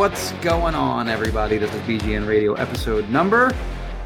What's going on, everybody? This is BGN Radio episode number.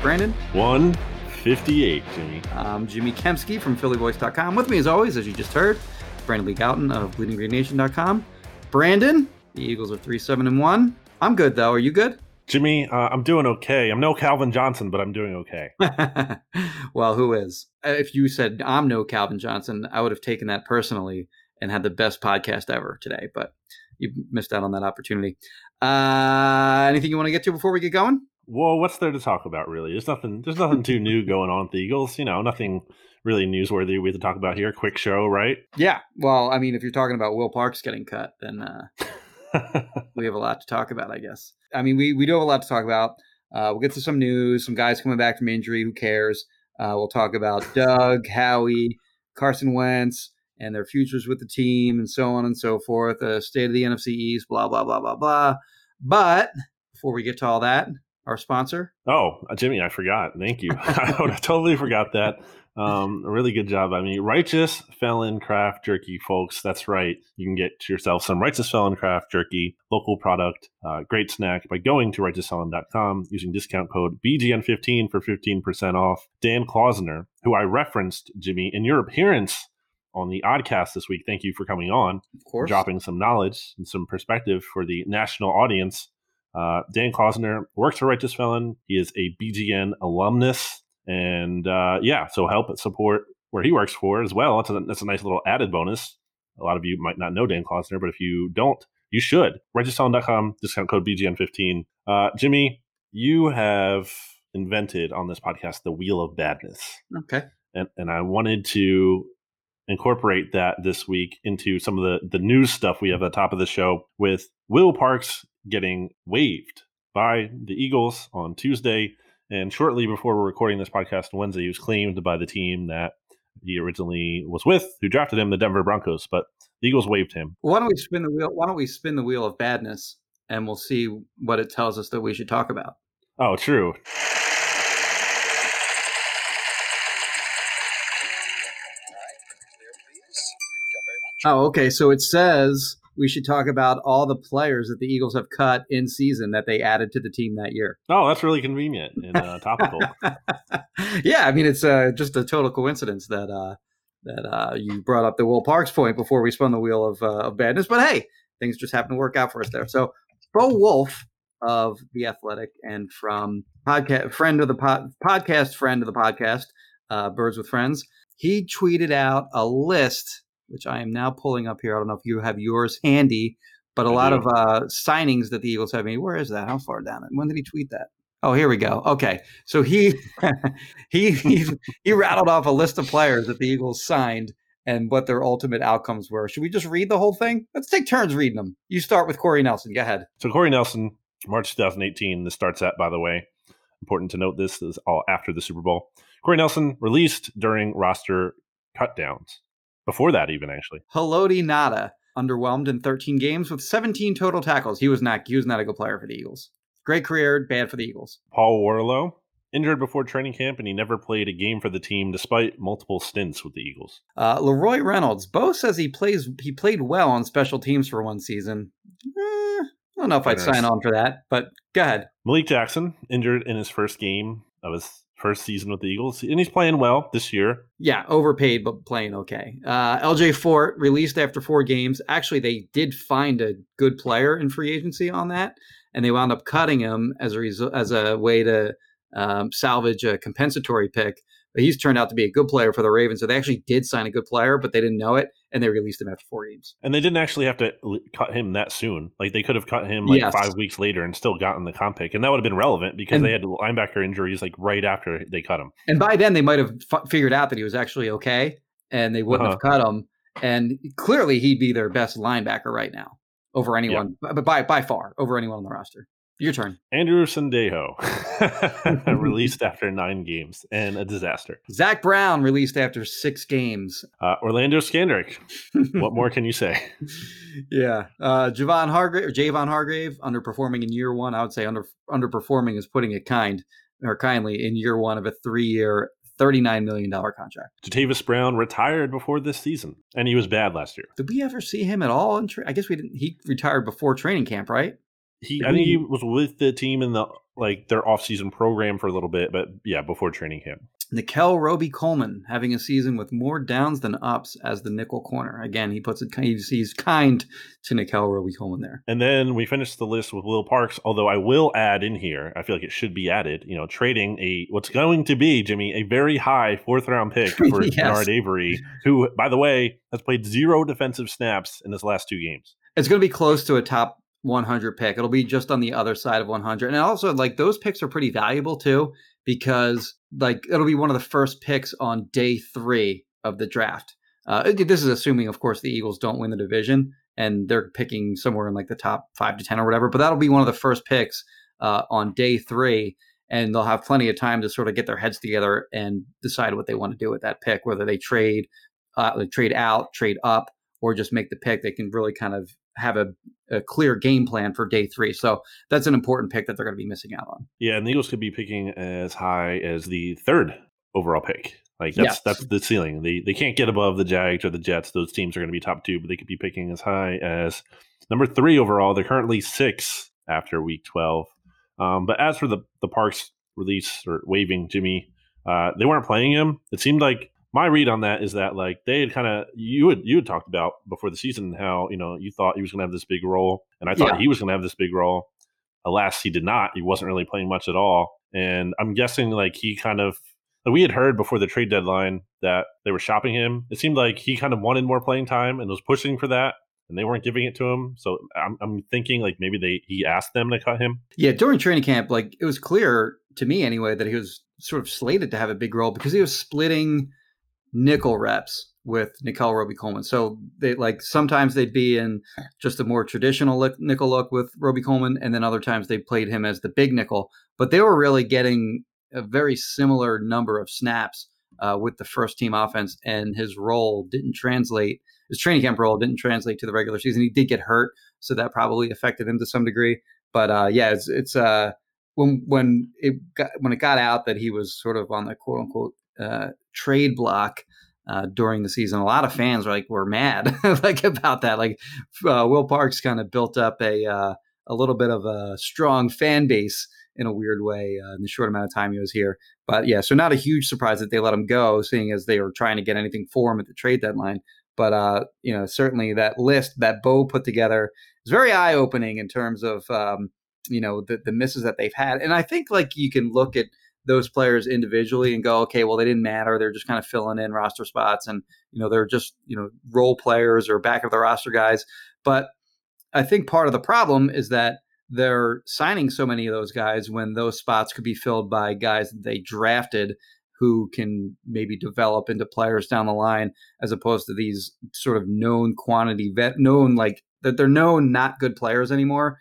Brandon, 158, Jimmy. I'm Jimmy Kempski from PhillyVoice.com. With me, as always, as you just heard, Brandon Lee Gowton of BleedingGreenNation.com. Brandon, the Eagles are three seven and one. I'm good though. Are you good? Jimmy, uh, I'm doing okay. I'm no Calvin Johnson, but I'm doing okay. well, who is? If you said I'm no Calvin Johnson, I would have taken that personally and had the best podcast ever today. But you missed out on that opportunity. Uh, anything you want to get to before we get going? Well, what's there to talk about? Really, there's nothing. There's nothing too new going on with the Eagles. You know, nothing really newsworthy we have to talk about here. Quick show, right? Yeah. Well, I mean, if you're talking about Will Parks getting cut, then uh, we have a lot to talk about, I guess. I mean, we we do have a lot to talk about. Uh, we'll get to some news, some guys coming back from injury. Who cares? Uh, we'll talk about Doug, Howie, Carson Wentz, and their futures with the team, and so on and so forth. The state of the NFC East, blah blah blah blah blah. But before we get to all that, our sponsor. Oh, uh, Jimmy, I forgot. Thank you. I totally forgot that. Um, a really good job. I mean, Righteous Felon Craft Jerky, folks. That's right. You can get yourself some Righteous Felon Craft Jerky, local product, uh, great snack by going to righteousfelon.com using discount code BGN15 for 15% off. Dan Klausner, who I referenced, Jimmy, in your appearance on the Oddcast this week. Thank you for coming on. Of course. Dropping some knowledge and some perspective for the national audience. Uh, Dan Klausner works for Righteous Felon. He is a BGN alumnus. And uh, yeah, so help support where he works for as well. That's a, that's a nice little added bonus. A lot of you might not know Dan Klausner, but if you don't, you should. RighteousFelon.com, discount code BGN15. Uh, Jimmy, you have invented on this podcast the Wheel of Badness. Okay. And, and I wanted to incorporate that this week into some of the, the news stuff we have at the top of the show with Will Parks getting waived by the Eagles on Tuesday. And shortly before we're recording this podcast on Wednesday, he was claimed by the team that he originally was with, who drafted him, the Denver Broncos. But the Eagles waived him. Why don't we spin the wheel? Why don't we spin the wheel of badness, and we'll see what it tells us that we should talk about. Oh, true. Oh, okay. So it says we should talk about all the players that the Eagles have cut in season that they added to the team that year. Oh, that's really convenient and uh, topical. yeah, I mean it's uh, just a total coincidence that uh, that uh, you brought up the Will Parks point before we spun the wheel of, uh, of badness. But hey, things just happen to work out for us there. So Bo Wulf of the Athletic and from podcast friend of the pod, podcast friend of the podcast, uh, Birds with Friends, he tweeted out a list which I am now pulling up here. I don't know if you have yours handy, but a lot of uh, signings that the Eagles have made. Where is that? How far down? When did he tweet that? Oh, here we go. Okay, so he he he, he rattled off a list of players that the Eagles signed and what their ultimate outcomes were. Should we just read the whole thing? Let's take turns reading them. You start with Corey Nelson. Go ahead. So Corey Nelson, March 2018. This starts at, by the way, important to note this is all after the Super Bowl. Corey Nelson released during roster cut downs. Before that, even actually. Haloti Ngata underwhelmed in 13 games with 17 total tackles. He was not he was not a good player for the Eagles. Great career, bad for the Eagles. Paul Worrilow injured before training camp, and he never played a game for the team despite multiple stints with the Eagles. Uh, LaRoy Reynolds. Bo says he plays. He played well on special teams for one season. Eh, I don't know if I'd sign on for that, but go ahead. Malik Jackson injured in his first game of his first season with the Eagles, and he's playing well this year. Yeah, overpaid but playing okay. Uh, LJ Fort released after four games. Actually, they did find a good player in free agency on that, and they wound up cutting him as a result as a way to um, salvage a compensatory pick. But he's turned out to be a good player for the Ravens. So they actually did sign a good player, but they didn't know it, and they released him after four games. And they didn't actually have to cut him that soon. Like they could have cut him like yes. five weeks later and still gotten the comp pick, and that would have been relevant because and, they had linebacker injuries like right after they cut him. And by then they might have f- figured out that he was actually okay, and they wouldn't uh-huh. have cut him. And clearly, he'd be their best linebacker right now over anyone, but by by far over anyone on the roster. Your turn. Andrew Sendejo released after nine games and a disaster. Zach Brown released after six games. Uh, Orlando Scandrick. what more can you say? Yeah. Uh, Javon Hargrave or Javon Hargrave underperforming in year one. I would say under underperforming is putting it kind or kindly in year one of a three year, $39 million contract. Jatavis Brown retired before this season, and he was bad last year. Did we ever see him at all? In tra- I guess we didn't. He retired before training camp, right? He, I think he was with the team in the like their off-season program for a little bit, but yeah, before training camp. Nickell Robey-Coleman having a season with more downs than ups as the nickel corner. Again, he puts it he's, he's kind to Nickell Robey-Coleman there. And then we finished the list with Will Parks, although I will add in here, I feel like it should be added, you know, trading a what's going to be, Jimmy, a very high fourth round pick for yes. Genard Avery, who, by the way, has played zero defensive snaps in his last two games. It's going to be close to a top 100 pick. It'll be just on the other side of 100. And also, like, those picks are pretty valuable too, because, like, it'll be one of the first picks on day three of the draft. Uh, this is assuming, of course, the Eagles don't win the division and they're picking somewhere in like the top five to 10 or whatever. But that'll be one of the first picks uh, on day three. And they'll have plenty of time to sort of get their heads together and decide what they want to do with that pick, whether they trade, uh, trade out, trade up, or just make the pick. They can really kind of have a, a, clear game plan for day three. So that's an important pick that they're going to be missing out on. Yeah, and the Eagles could be picking as high as the third overall pick. Like that's yes. that's the ceiling. They they can't get above the Jags or the Jets. Those teams are going to be top two, but they could be picking as high as number three overall. They're currently six after week twelve. Um, but as for the the Parks release or waiving Jimmy, uh, they weren't playing him. It seemed like my read on that is that like they had kind of you had you had talked about before the season how you know you thought he was going to have this big role, and I thought yeah. he was going to have this big role. Alas, he did not. He wasn't really playing much at all, and I'm guessing like he kind of we had heard before the trade deadline that they were shopping him. It seemed like he kind of wanted more playing time and was pushing for that, and they weren't giving it to him. So I'm, I'm thinking like maybe they he asked them to cut him. Yeah, during training camp, like it was clear to me anyway that he was sort of slated to have a big role because he was splitting nickel reps with Nickell Robey-Coleman. So they like sometimes they'd be in just a more traditional look, nickel look with Robey-Coleman, and then other times they played him as the big nickel. But they were really getting a very similar number of snaps uh, with the first team offense, and his role didn't translate. His training camp role didn't translate to the regular season. He did get hurt, so that probably affected him to some degree. But uh, yeah, it's, it's uh, when when it got, when it got out that he was sort of on the quote unquote uh, trade block uh, during the season. A lot of fans were like were mad like about that. Like uh, Will Parks kind of built up a uh, a little bit of a strong fan base in a weird way uh, in the short amount of time he was here. But yeah, so not a huge surprise that they let him go, seeing as they were trying to get anything for him at the trade deadline. But uh, you know, certainly that list that Bo put together is very eye opening in terms of um, you know the, the misses that they've had. And I think like you can look at those players individually and go, okay, well, they didn't matter. They're just kind of filling in roster spots and, you know, they're just, you know, role players or back of the roster guys. But I think part of the problem is that they're signing so many of those guys when those spots could be filled by guys that they drafted who can maybe develop into players down the line as opposed to these sort of known quantity vet known like that they're known not good players anymore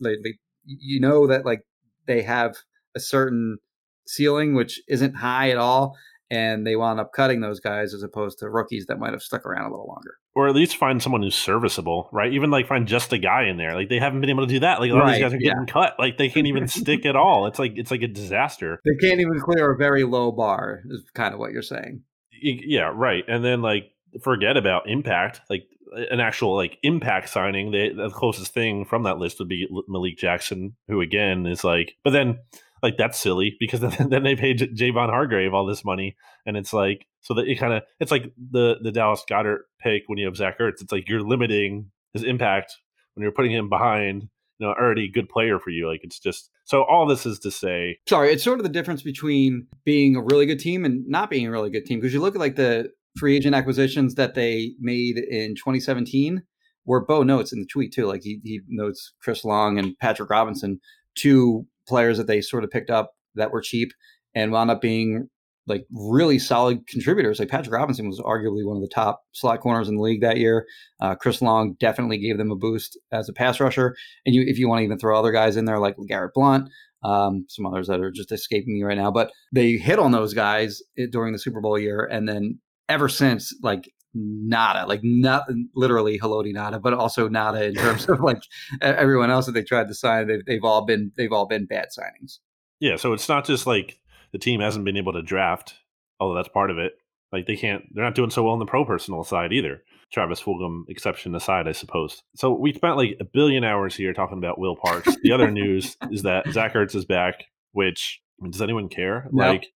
like, you know that like they have a certain ceiling, which isn't high at all. and they wound up cutting those guys as opposed to rookies that might have stuck around a little longer. Or at least find someone who's serviceable, right? Even like find just a guy in there. Like they haven't been able to do that. Like a lot Right, of these guys are yeah. getting cut. Like they can't even stick at all. It's like it's like a disaster. They can't even clear a very low bar, is kind of what you're saying. Yeah, right. And then like forget about impact. Like an actual like impact signing. They, the closest thing from that list would be Malik Jackson, who again is like. But then like that's silly because then, then they paid Javon Hargrave all this money, and it's like so that it kind of it's like the the Dallas Goedert pick when you have Zach Ertz. It's like you're limiting his impact when you're putting him behind. You know, already good player for you. Like it's just so. All this is to say, Sorry, it's sort of the difference between being a really good team and not being a really good team. Because you look at like the free agent acquisitions that they made in 2017, where Bo notes in the tweet too, like he, he notes Chris Long and Patrick Robinson, two players that they sort of picked up that were cheap and wound up being like really solid contributors. Like Patrick Robinson was arguably one of the top slot corners in the league that year. Uh, Chris Long definitely gave them a boost as a pass rusher. And you, if you want to even throw other guys in there like Garrett Blount, um, some others that are just escaping me right now, but they hit on those guys during the Super Bowl year, and then ever since, like nada, like not literally Haloti nada, but also nada in terms of like everyone else that they tried to sign. They've, they've all been they've all been bad signings. Yeah, so it's not just like the team hasn't been able to draft, although that's part of it. Like they can't, they're not doing so well on the pro personal side either. Travis Fulgham exception aside, I suppose. So we spent like a billion hours here talking about Will Parks. The other news is that Zach Ertz is back, which I mean, does anyone care? No. Like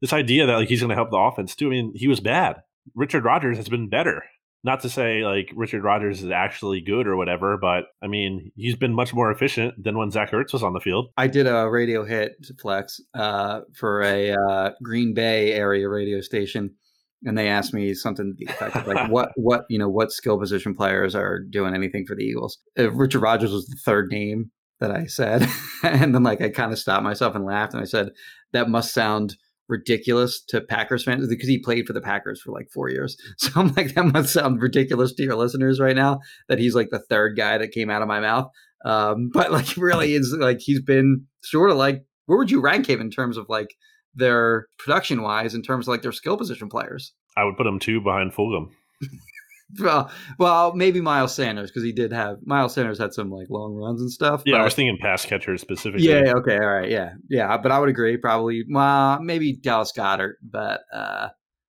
this idea that like he's going to help the offense too. I mean, he was bad. Richard Rodgers has been better. Not to say like Richard Rodgers is actually good or whatever, but I mean he's been much more efficient than when Zach Ertz was on the field. I did a radio hit flex uh, for a uh, Green Bay area radio station, and they asked me something to the effect of like, "What, what, you know, what skill position players are doing anything for the Eagles?" Uh, Richard Rodgers was the third name that I said, and then like I kind of stopped myself and laughed, and I said, "That must sound." Ridiculous to Packers fans because he played for the Packers for like four years. So I'm like, that must sound ridiculous to your listeners right now that he's like the third guy that came out of my mouth. Um, but like really is like he's been sort of like where would you rank him in terms of like their production wise in terms of like their skill position players? I would put him two behind Fulgham. Well, well, maybe Miles Sanders because he did have Miles Sanders had some like long runs and stuff. Yeah, I was thinking pass catchers specifically. yeah, yeah, okay, all right, yeah, yeah. But I would agree, probably, well, maybe Dallas Goedert, but uh,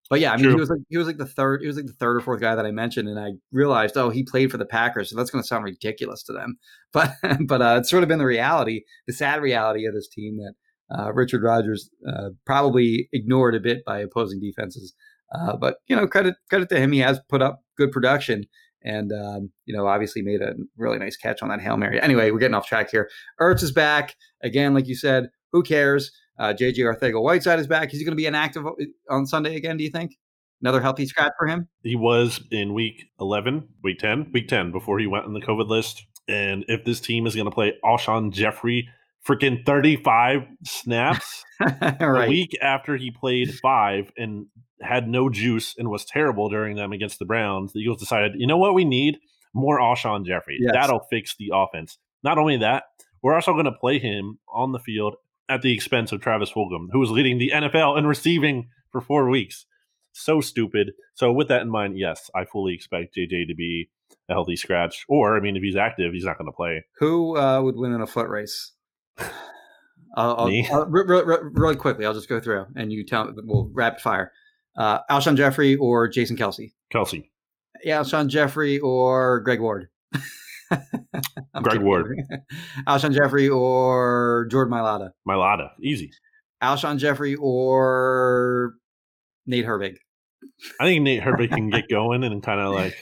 but yeah, I mean, True. he was like he was like the third, he was like the third or fourth guy that I mentioned, and I realized, oh, he played for the Packers, so that's going to sound ridiculous to them, but but uh, it's sort of been the reality, the sad reality of this team that uh, Richard Rodgers uh, probably ignored a bit by opposing defenses. Uh, but you know, credit credit to him, he has put up good production. And um, you know, obviously made a really nice catch on that hail mary. Anyway, we're getting off track here. Ertz is back again, like you said. Who cares? Uh, JJ Arcega-Whiteside is back. Is he going to be inactive on Sunday again? Do you think another healthy scratch for him? He was in week 11, week 10, week 10 before he went on the COVID list. And if this team is going to play Alshon Jeffery freaking 35 snaps a week after he played five and had no juice and was terrible during them against the Browns, the Eagles decided, you know what we need? More Alshon Jeffery. Yes. That'll fix the offense. Not only that, we're also going to play him on the field at the expense of Travis Fulgham, who was leading the NFL in receiving for four weeks. So stupid. So with that in mind, yes, I fully expect JJ to be a healthy scratch. Or, I mean, if he's active, he's not going to play. Who uh, would win in a foot race? I'll, I'll, I'll- re- re- re- really quickly, I'll just go through and you tell. We'll rapid fire. Uh, Alshon Jeffery or Jason Kelce? Kelce. Yeah, Alshon Jeffery or Greg Ward? Greg. Ward. Alshon Jeffery or Jordan Mailata? Milata. Easy. Alshon Jeffery or Nate Herbig? I think Nate Herbig can get going and kind of like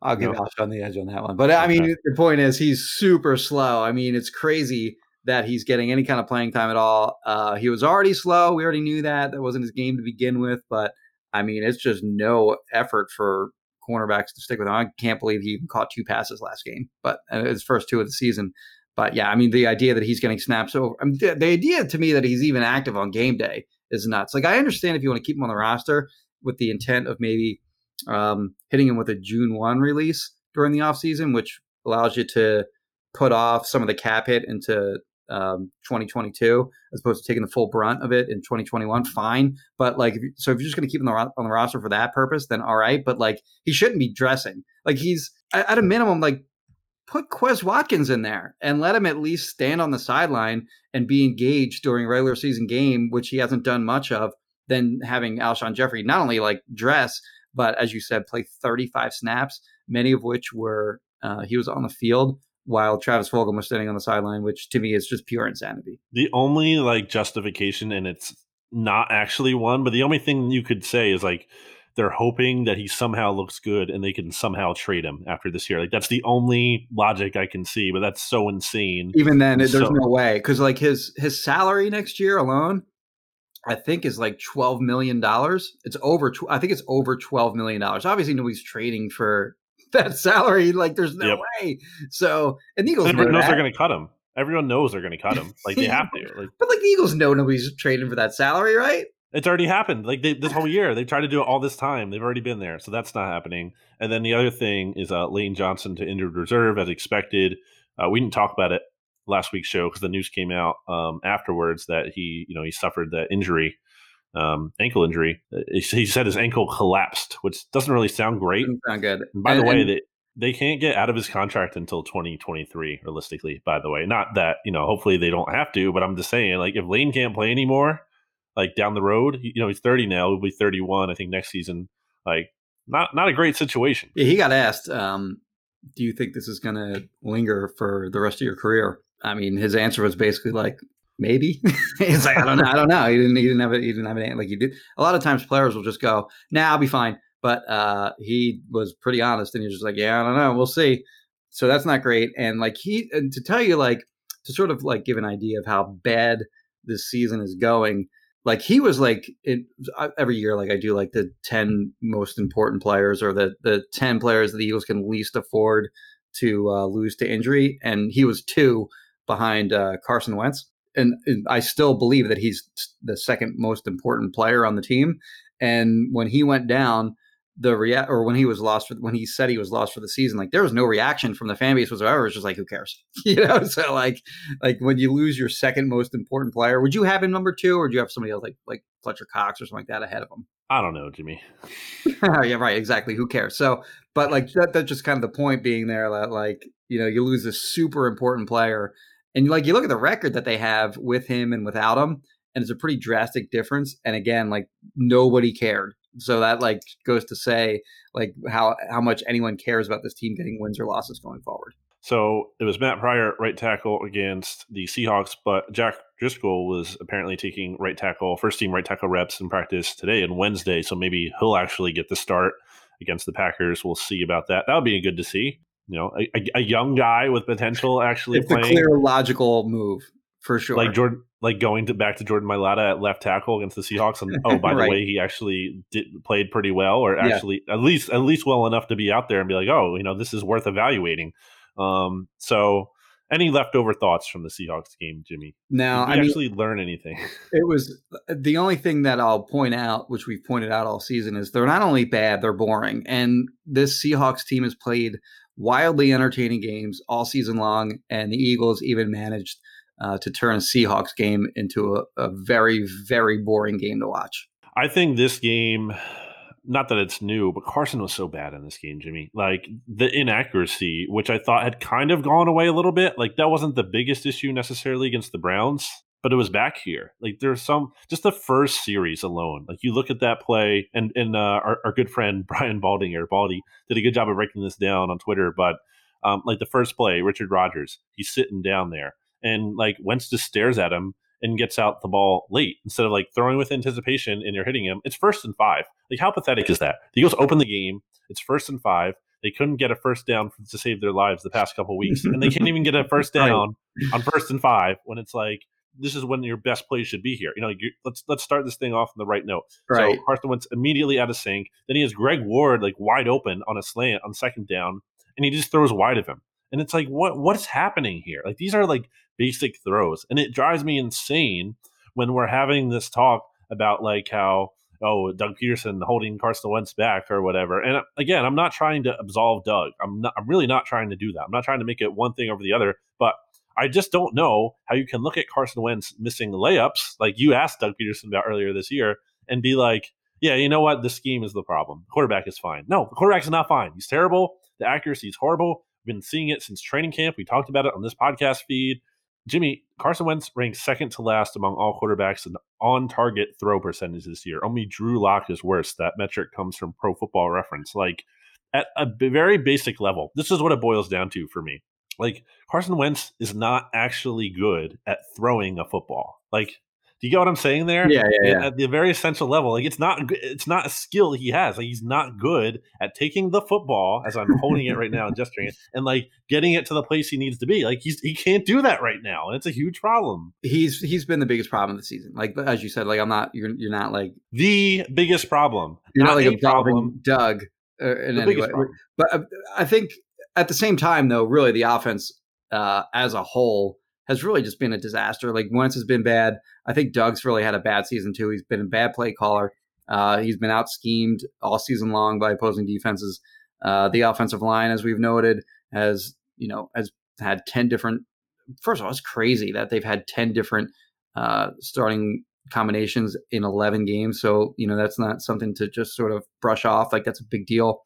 I'll give No. Alshon the edge on that one. But I mean, Okay. the point is he's super slow. I mean, it's crazy that he's getting any kind of playing time at all. Uh, he was already slow. We already knew that. That wasn't his game to begin with. But I mean, it's just no effort for cornerbacks to stick with him. I can't believe he even caught two passes last game, but uh, his first two of the season. But yeah, I mean, the idea that he's getting snaps over, I mean, the, the idea to me that he's even active on game day is nuts. Like, I understand if you want to keep him on the roster with the intent of maybe um, hitting him with a June 1 release during the offseason, which allows you to put off some of the cap hit into um, 2022 as opposed to taking the full brunt of it in 2021. Fine, but like, if you, so if you're just going to keep him on the, roster for that purpose, then all right. But like, he shouldn't be dressing. Like he's at a minimum, like put Quez Watkins in there and let him at least stand on the sideline and be engaged during regular season game, which he hasn't done much of. Than having Alshon Jeffery not only like dress, but as you said, play 35 snaps, many of which were uh, he was on the field while Travis Fulgham was standing on the sideline, which to me is just pure insanity. The only like justification, and it's not actually one, but the only thing you could say is like they're hoping that he somehow looks good and they can somehow trade him after this year. Like that's the only logic I can see, but that's so insane. Even then, there's so, no way because like his his salary next year alone, I think is like twelve million dollars. It's over. I think it's over twelve million dollars. Obviously, nobody's trading for that salary. Like, there's no yep. way. So, and the Eagles everyone knows that. they're going to cut him. Everyone knows they're going to cut him. Like they have to. Like, but like the Eagles know nobody's trading for that salary, right? It's already happened. Like they, this whole year, they tried to do it all this time. They've already been there, so that's not happening. And then the other thing is uh, Lane Johnson to injured reserve as expected. Uh, we didn't talk about it last week's show because the news came out um, afterwards that he, you know, he suffered that injury um, ankle injury. Uh, he said his ankle collapsed, which doesn't really sound great. Doesn't sound good. And by and, the way, they, they can't get out of his contract until 2023, realistically, by the way. Not that, you know, hopefully they don't have to, but I'm just saying, like, if Lane can't play anymore, like down the road, you know, he's 30 now, he'll be 31, I think, next season. Like, not not a great situation. Yeah, he got asked, um, do you think this is going to linger for the rest of your career? I mean, his answer was basically like, maybe? He's like i don't know i don't know. He didn't he didn't have it he didn't have it like he did a lot of times players will just go nah i'll be fine. But uh he was pretty honest and he's just like yeah i don't know we'll see. So that's not great. And like he and to tell you like to sort of like give an idea of how bad this season is going like he was like it, every year like i do like the 10 most important players or the the 10 players that the eagles can least afford to uh, lose to injury. And he was two behind uh, carson wentz and, and I still believe that he's the second most important player on the team. And when he went down, the react or when he was lost for when he said he was lost for the season, like there was no reaction from the fan base whatsoever. It's just like who cares, you know? So like like when you lose your second most important player, would you have him number two, or do you have somebody else like like Fletcher Cox or something like that ahead of him? I don't know, Jimmy. yeah, right, exactly. Who cares? So, but like that, that's just kind of the point being there that like you know you lose a super important player and like you look at the record that they have with him and without him, and it's a pretty drastic difference. And again, like nobody cared. So that like goes to say like how how much anyone cares about this team getting wins or losses going forward. So it was Matt Pryor right tackle against the Seahawks, but Jack Driscoll was apparently taking right tackle, first team right tackle reps in practice today and Wednesday. So maybe he'll actually get the start against the Packers. We'll see about that. That would be good to see you know, a, a young guy with potential actually it's playing. a clear logical move for sure. Like Jordan, like going to back to Jordan Mailata at left tackle against the Seahawks, and oh, by right. the way, he actually did, played pretty well, or actually yeah. at least at least well enough to be out there and be like, oh, you know, this is worth evaluating. Um, so any leftover thoughts from the Seahawks game, Jimmy? Now, I actually mean, learn anything? It was the only thing that I'll point out, which we've pointed out all season, is they're not only bad, they're boring. And this Seahawks team has played wildly entertaining games all season long, and the Eagles even managed uh, to turn a Seahawks game into a, a very, very boring game to watch. I think this game not that it's new, but Carson was so bad in this game, Jimmy. Like the inaccuracy, which I thought had kind of gone away a little bit. Like that wasn't the biggest issue necessarily against the Browns but it was back here. Like there's some just the first series alone. Like you look at that play, and and uh, our, our good friend Brian Baldinger, Baldy, did a good job of breaking this down on Twitter. But um, like the first play, Richard Rodgers, he's sitting down there, and like Wentz just stares at him and gets out the ball late instead of like throwing with anticipation and you're hitting him. It's first and five. Like how pathetic is that? The Eagles open the game. It's first and five. They couldn't get a first down to save their lives the past couple weeks, and they can't even get a first down on first and five when it's like this is when your best plays should be here. You know, let's let's start this thing off on the right note. Right. So Carson Wentz immediately out of sync. Then he has Greg Ward like wide open on a slant on second down, and he just throws wide of him. And it's like, what what's happening here? Like these are like basic throws, and it drives me insane when we're having this talk about like how oh Doug Pederson holding Carson Wentz back or whatever. And uh, again, I'm not trying to absolve Doug. I'm not. I'm really not trying to do that. I'm not trying to make it one thing over the other. But I just don't know how you can look at Carson Wentz missing layups, like you asked Doug Pederson about earlier this year, and be like, yeah, you know what? The scheme is the problem. quarterback is fine. No, the quarterback is not fine. He's terrible. The accuracy is horrible. We've been seeing it since training camp. We talked about it on this podcast feed. Jimmy, Carson Wentz ranks second to last among all quarterbacks in on target throw percentage this year. Only Drew Lock is worse. That metric comes from Pro Football Reference. Like at a very basic level, this is what it boils down to for me. Like Carson Wentz is not actually good at throwing a football. Like do you get what I'm saying there? Yeah, yeah, yeah. At the very essential level, like it's not it's not a skill he has. Like he's not good at taking the football as I'm holding it right now and gesturing it, and like getting it to the place he needs to be. Like he's he can't do that right now, and it's a huge problem. He's he's been the biggest problem of the season. Like as you said, like I'm not you're you're not like the biggest problem. You're not, not like a problem, Doug. Uh, in the biggest way. problem. But uh, I think at the same time, though, really the offense uh, as a whole has really just been a disaster. Like Wentz has been bad. I think Doug's really had a bad season too. He's been a bad play caller. Uh, he's been out schemed all season long by opposing defenses. Uh, the offensive line, as we've noted, has you know has had ten different. First of all, it's crazy that they've had ten different uh, starting combinations in eleven games. So you know that's not something to just sort of brush off. Like that's a big deal.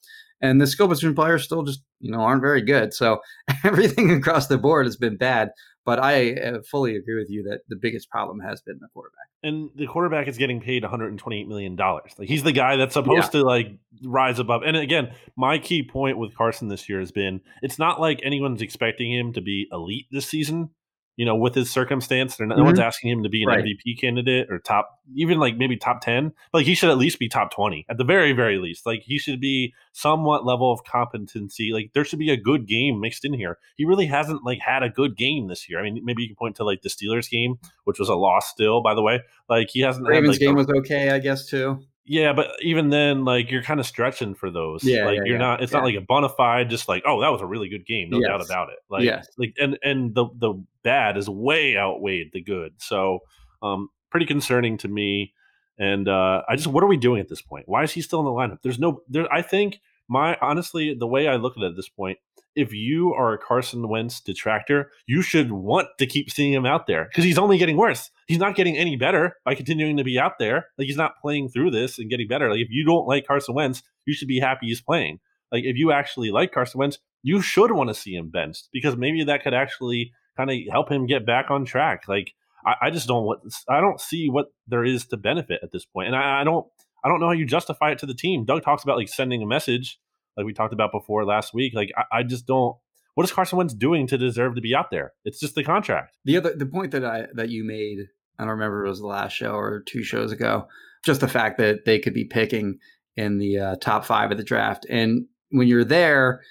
And the skill position players still just you know aren't very good. So everything across the board has been bad. But I uh, fully agree with you that the biggest problem has been the quarterback. And the quarterback is getting paid 128 million dollars. Like he's the guy that's supposed yeah. to like rise above. And again, my key point with Carson this year has been it's not like anyone's expecting him to be elite this season you know, with his circumstance. And no mm-hmm. one's asking him to be an right. MVP candidate or top, even like maybe top 10. But like he should at least be top 20 at the very, very least. Like he should be somewhat level of competency. Like there should be a good game mixed in here. He really hasn't like had a good game this year. I mean, maybe you can point to like the Steelers game, which was a loss still, by the way. Like he hasn't. Ravens had, like, game was okay, I guess, too. Yeah, but even then, like you're kind of stretching for those. Yeah, like yeah, you're yeah, not. It's yeah. not like a bona fide. Just like, oh, that was a really good game, no yes. doubt about it. Like, yes. like, and and the the bad is way outweighed the good. So, um, pretty concerning to me. And uh, I just, what are we doing at this point? Why is he still in the lineup? There's no. There, I think my honestly, the way I look at it at this point, if you are a Carson Wentz detractor, you should want to keep seeing him out there because he's only getting worse. He's not getting any better by continuing to be out there. Like he's not playing through this and getting better. Like if you don't like Carson Wentz, you should be happy he's playing. Like if you actually like Carson Wentz, you should want to see him benched because maybe that could actually kind of help him get back on track. Like I, I, just don't what I don't see what there is to benefit at this point, and I, I don't I don't know how you justify it to the team. Doug talks about like sending a message like we talked about before last week. Like I, I just don't. What is Carson Wentz doing to deserve to be out there? It's just the contract. The other the point that I that you made, I don't remember it was the last show or two shows ago. Just the fact that they could be picking in the uh, top five of the draft, and when you're there,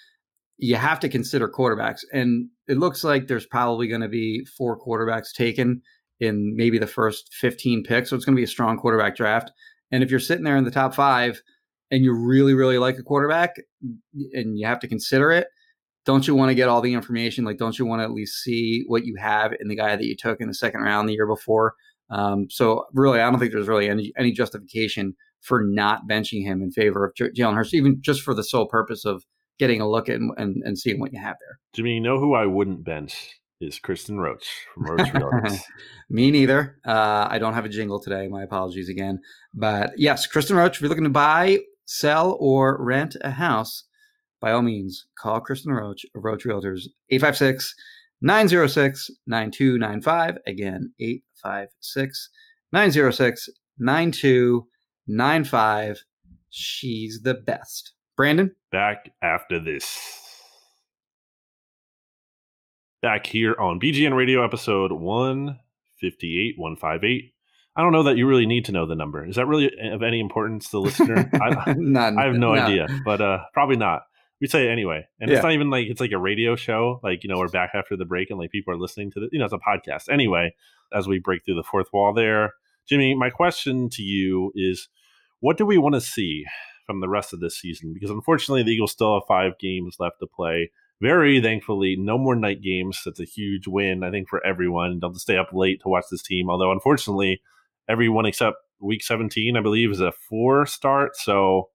you have to consider quarterbacks. And it looks like there's probably going to be four quarterbacks taken in maybe the first 15 picks. So it's going to be a strong quarterback draft. And if you're sitting there in the top five and you really, really like a quarterback and you have to consider it, don't you want to get all the information? Like, don't you want to at least see what you have in the guy that you took in the second round the year before? Um, so, really, I don't think there's really any, any justification for not benching him in favor of J- Jalen Hurts, even just for the sole purpose of getting a look at and, and, and seeing what you have there. Jimmy, you know who I wouldn't bench is Kristen Roach from Roach Realtors. Me neither. Uh, I don't have a jingle today. My apologies again. But yes, Kristen Roach, if you're looking to buy sell, or rent a house, by all means, call Kristen Roach of Roach Realtors, 856 906 9295. Again, 856 906 9295. She's the best. Brandon? Back after this. Back here on BGN Radio episode 158, 158. I don't know that you really need to know the number. Is that really of any importance to the listener? I, None, I have no, no, idea, but uh, probably not. We say it anyway, and yeah. it's not even like it's like a radio show. Like you know, we're back after the break, and like people are listening to the you know, it's a podcast anyway. As we break through the fourth wall, there, Jimmy. My question to you is, what do we want to see from the rest of this season? Because unfortunately, the Eagles still have five games left to play very thankfully, no more night games. That's a huge win, I think, for everyone. Don't have to stay up late to watch this team. Although, unfortunately, everyone except week 17, I believe, is a four start. So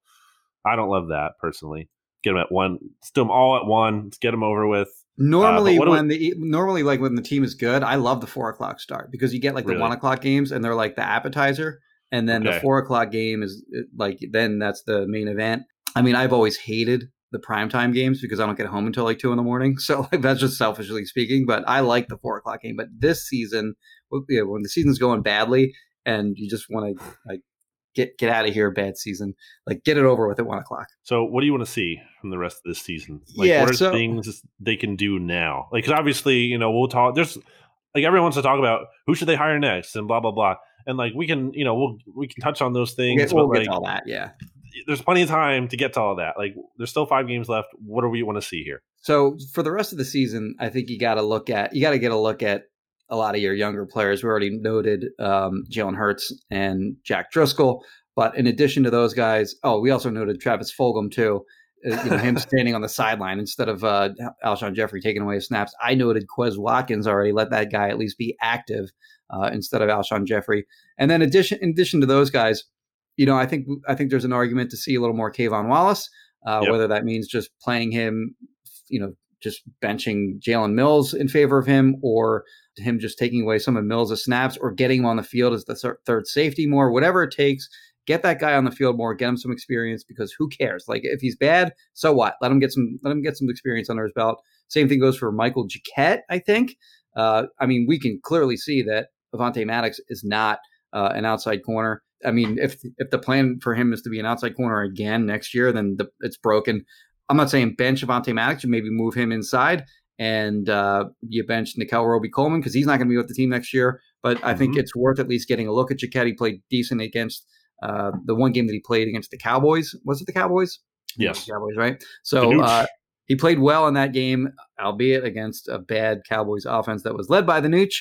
I don't love that personally. get them at one, do them all at one, let's get them over with. Normally, what do we- when the normally like when the team is good, I love the four o'clock start because you get like the Really? one o'clock games and they're like the appetizer, and then the four o'clock game is uh, like then that's the main event. I mean, I've always hated the primetime games because I don't get home until like two in the morning. So like that's just selfishly speaking, but I like the four o'clock game. But this season, yeah, when the season's going badly and you just want to like get get out of here, bad season, like get it over with at one o'clock. So, what do you want to see from the rest of this season? Like, Yeah, what are so- things they can do now? Like, 'cause obviously, you know, we'll talk. There's like everyone wants to talk about who should they hire next and blah blah blah. And like we can, you know, we'll we can touch on those We'll things. we'll but get like, all that, yeah. There's plenty of time to get to all that. Like, there's still five games left. What do we want to see here? So for the rest of the season, I think you got to look at you got to get a look at a lot of your younger players. We already noted um, Jalen Hurts and Jack Driscoll, but in addition to those guys, oh, we also noted Travis Fulgham too. Uh, you know him standing on the sideline instead of uh, Alshon Jeffery taking away snaps. I noted Quez Watkins already. Let that guy at least be active uh, instead of Alshon Jeffery. And then addition in addition to those guys, you know, I think I think there's an argument to see a little more K'Von Wallace, uh, Yep. whether that means just playing him, you know, just benching Jalen Mills in favor of him, or him just taking away some of Mills' snaps, or getting him on the field as the thir- third safety more, whatever it takes. Get that guy on the field more, get him some experience because who cares? Like if he's bad, so what? Let him get some let him get some experience under his belt. Same thing goes for Michael Jacquet, I think. Uh, I mean, we can clearly see that Avonte Maddox is not uh, an outside corner. I mean, if if the plan for him is to be an outside corner again next year, then the, it's broken. I'm not saying bench Avonte Maddox, you maybe move him inside and uh, you bench Nickell Robey Coleman because he's not going to be with the team next year. But I think Mhm. it's worth at least getting a look at Jacquet. He played decent against uh, the one game that he played against the Cowboys. Was it the Cowboys? I think it was Yes. the Cowboys, right? So uh, he played well in that game, albeit against a bad Cowboys offense that was led by the Nooch.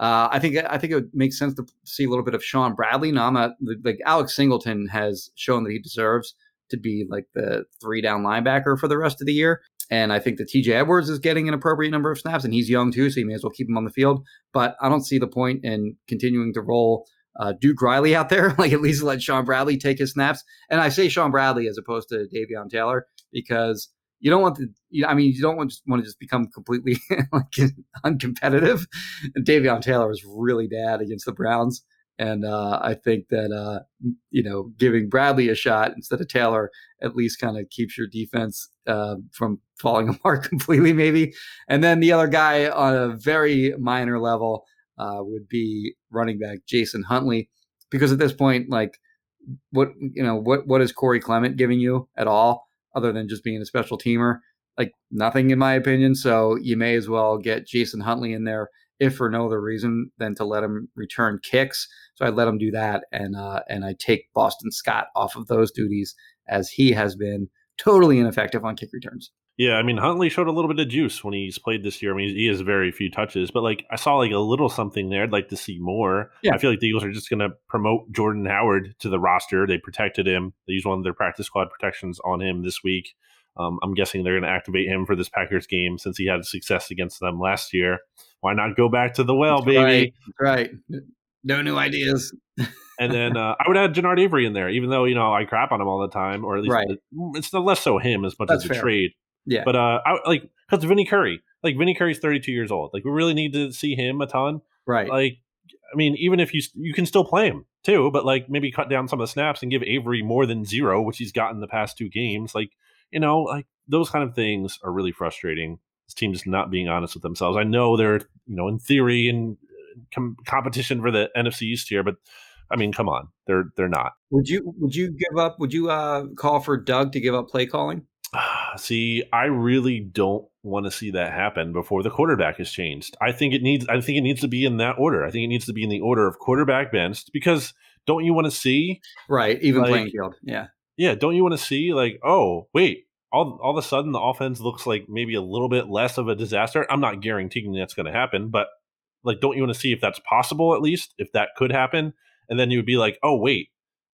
Uh, I think I think it would make sense to see a little bit of Shaun Bradley. Now I'm not like Alex Singleton has shown that he deserves to be like the three down linebacker for the rest of the year. And I think that TJ Edwards is getting an appropriate number of snaps, and he's young too, so you may as well keep him on the field. But I don't see the point in continuing to roll uh, Duke Riley out there. like at least let Shaun Bradley take his snaps. And I say Shaun Bradley as opposed to Davion Taylor because you don't want to. I mean, you don't want, just want to just become completely like uncompetitive. And Davion Taylor was really bad against the Browns, and uh, I think that uh, you know giving Bradley a shot instead of Taylor at least kind of keeps your defense uh, from falling apart completely, maybe. And then the other guy on a very minor level uh, would be running back Jason Huntley, because at this point, like, what you know, what what is Corey Clement giving you at all, other than just being a special teamer? Like nothing, in my opinion. So you may as well get Jason Huntley in there, if for no other reason than to let him return kicks. So I let him do that, and uh, and I take Boston Scott off of those duties as he has been totally ineffective on kick returns. Yeah, I mean Huntley showed a little bit of juice when he's played this year. I mean, he has very few touches, but like I saw like a little something there. I'd like to see more. Yeah. I feel like the Eagles are just going to promote Jordan Howard to the roster. They protected him. They used one of their practice squad protections on him this week. Um, I'm guessing they're going to activate him for this Packers game since he had success against them last year. Why not go back to the well, baby? Right, right. No new ideas. And then uh, I would add Genard Avery in there, even though you know I crap on him all the time, or at least Right. it's the less so him as much That's as the fair. trade. Yeah. But uh, I, like because Vinny Curry, like Vinny Curry's 32 years old. Like we really need to see him a ton. Right. Like, I mean, even if you you can still play him too, but like maybe cut down some of the snaps and give Avery more than zero, which he's gotten the past two games. Like you know, like those kind of things are really frustrating. This team just not being honest with themselves. I know they're you know in theory in com- competition for the NFC East here, but I mean, come on, they're they're not. Would you would you give up? Would you uh, call for Doug to give up play calling? See, I really don't want to see that happen before the quarterback is changed. I think it needs. I think it needs to be in that order. I think it needs to be in the order of quarterback benched because don't you want to see? Right, even Like- playing field. Yeah, Yeah, don't you want to see like, oh wait, all all of a sudden the offense looks like maybe a little bit less of a disaster. I'm not guaranteeing that's going to happen, but like, don't you want to see if that's possible at least if that could happen? And then you would be like, oh wait,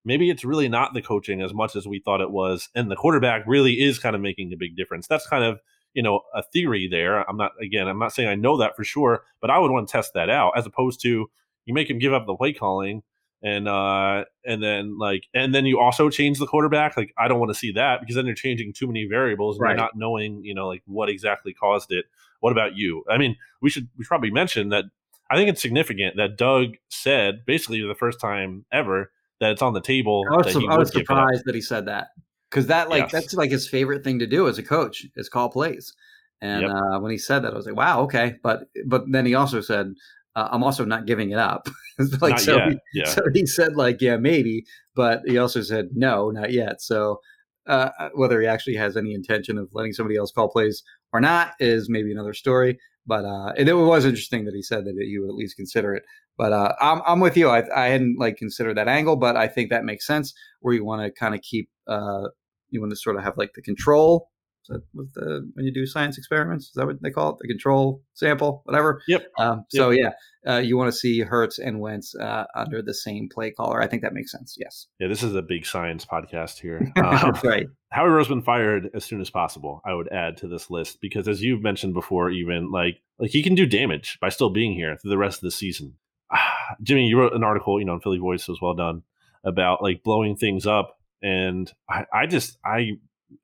maybe it's really not the coaching as much as we thought it was, and the quarterback really is kind of making a big difference. That's kind of you know a theory there. I'm not again, I'm not saying I know that for sure, but I would want to test that out as opposed to you make him give up the play calling and uh and then like and then you also change the quarterback like i don't want to see that because then you're changing too many variables and Right. you're not knowing you know like what exactly caused it what about you i mean we should we should probably mention that i think it's significant that doug said basically the first time ever that it's on the table I was, that su- he I was would give it up. surprised that he said that because that like Yes. that's like his favorite thing to do as a coach is call plays. And Yep. uh, when he said that, I was like, wow, okay. But but then he also said, uh, I'm also not giving it up. Like Not so, he, yeah so he said like yeah maybe, but he also said no, not yet. So uh, whether he actually has any intention of letting somebody else call plays or not is maybe another story. But uh, it, it was interesting that he said that he would at least consider it. But uh, I'm I'm with you. I I hadn't like considered that angle, but I think that makes sense. Where you want to kind of keep uh, you want to sort of have like the control. Is that what the when you do science experiments? Is that what they call it? The control sample, whatever. Yep. Um, so yeah, uh, you want to see Hurts and Wentz uh, under the same play caller. I think that makes sense. Yes. yeah this is a big science podcast here um, right. Howie Roseman fired as soon as possible. I would add to this list because, as you've mentioned before, even like like he can do damage by still being here through the rest of the season. Jimmy, you wrote an article, you know, in Philly Voice was well done about like blowing things up, and I, I just I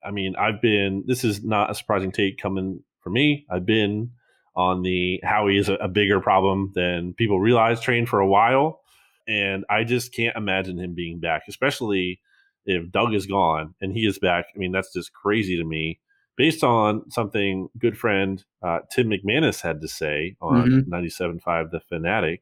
I mean I've been this is not a surprising take coming from me. I've been on the Howie is a, a bigger problem than people realize train for a while, and I just can't imagine him being back, especially if Doug is gone and he is back, I mean, that's just crazy to me. Based on something good friend uh, Tim McManus had to say on Mhm. 97.5 The Fanatic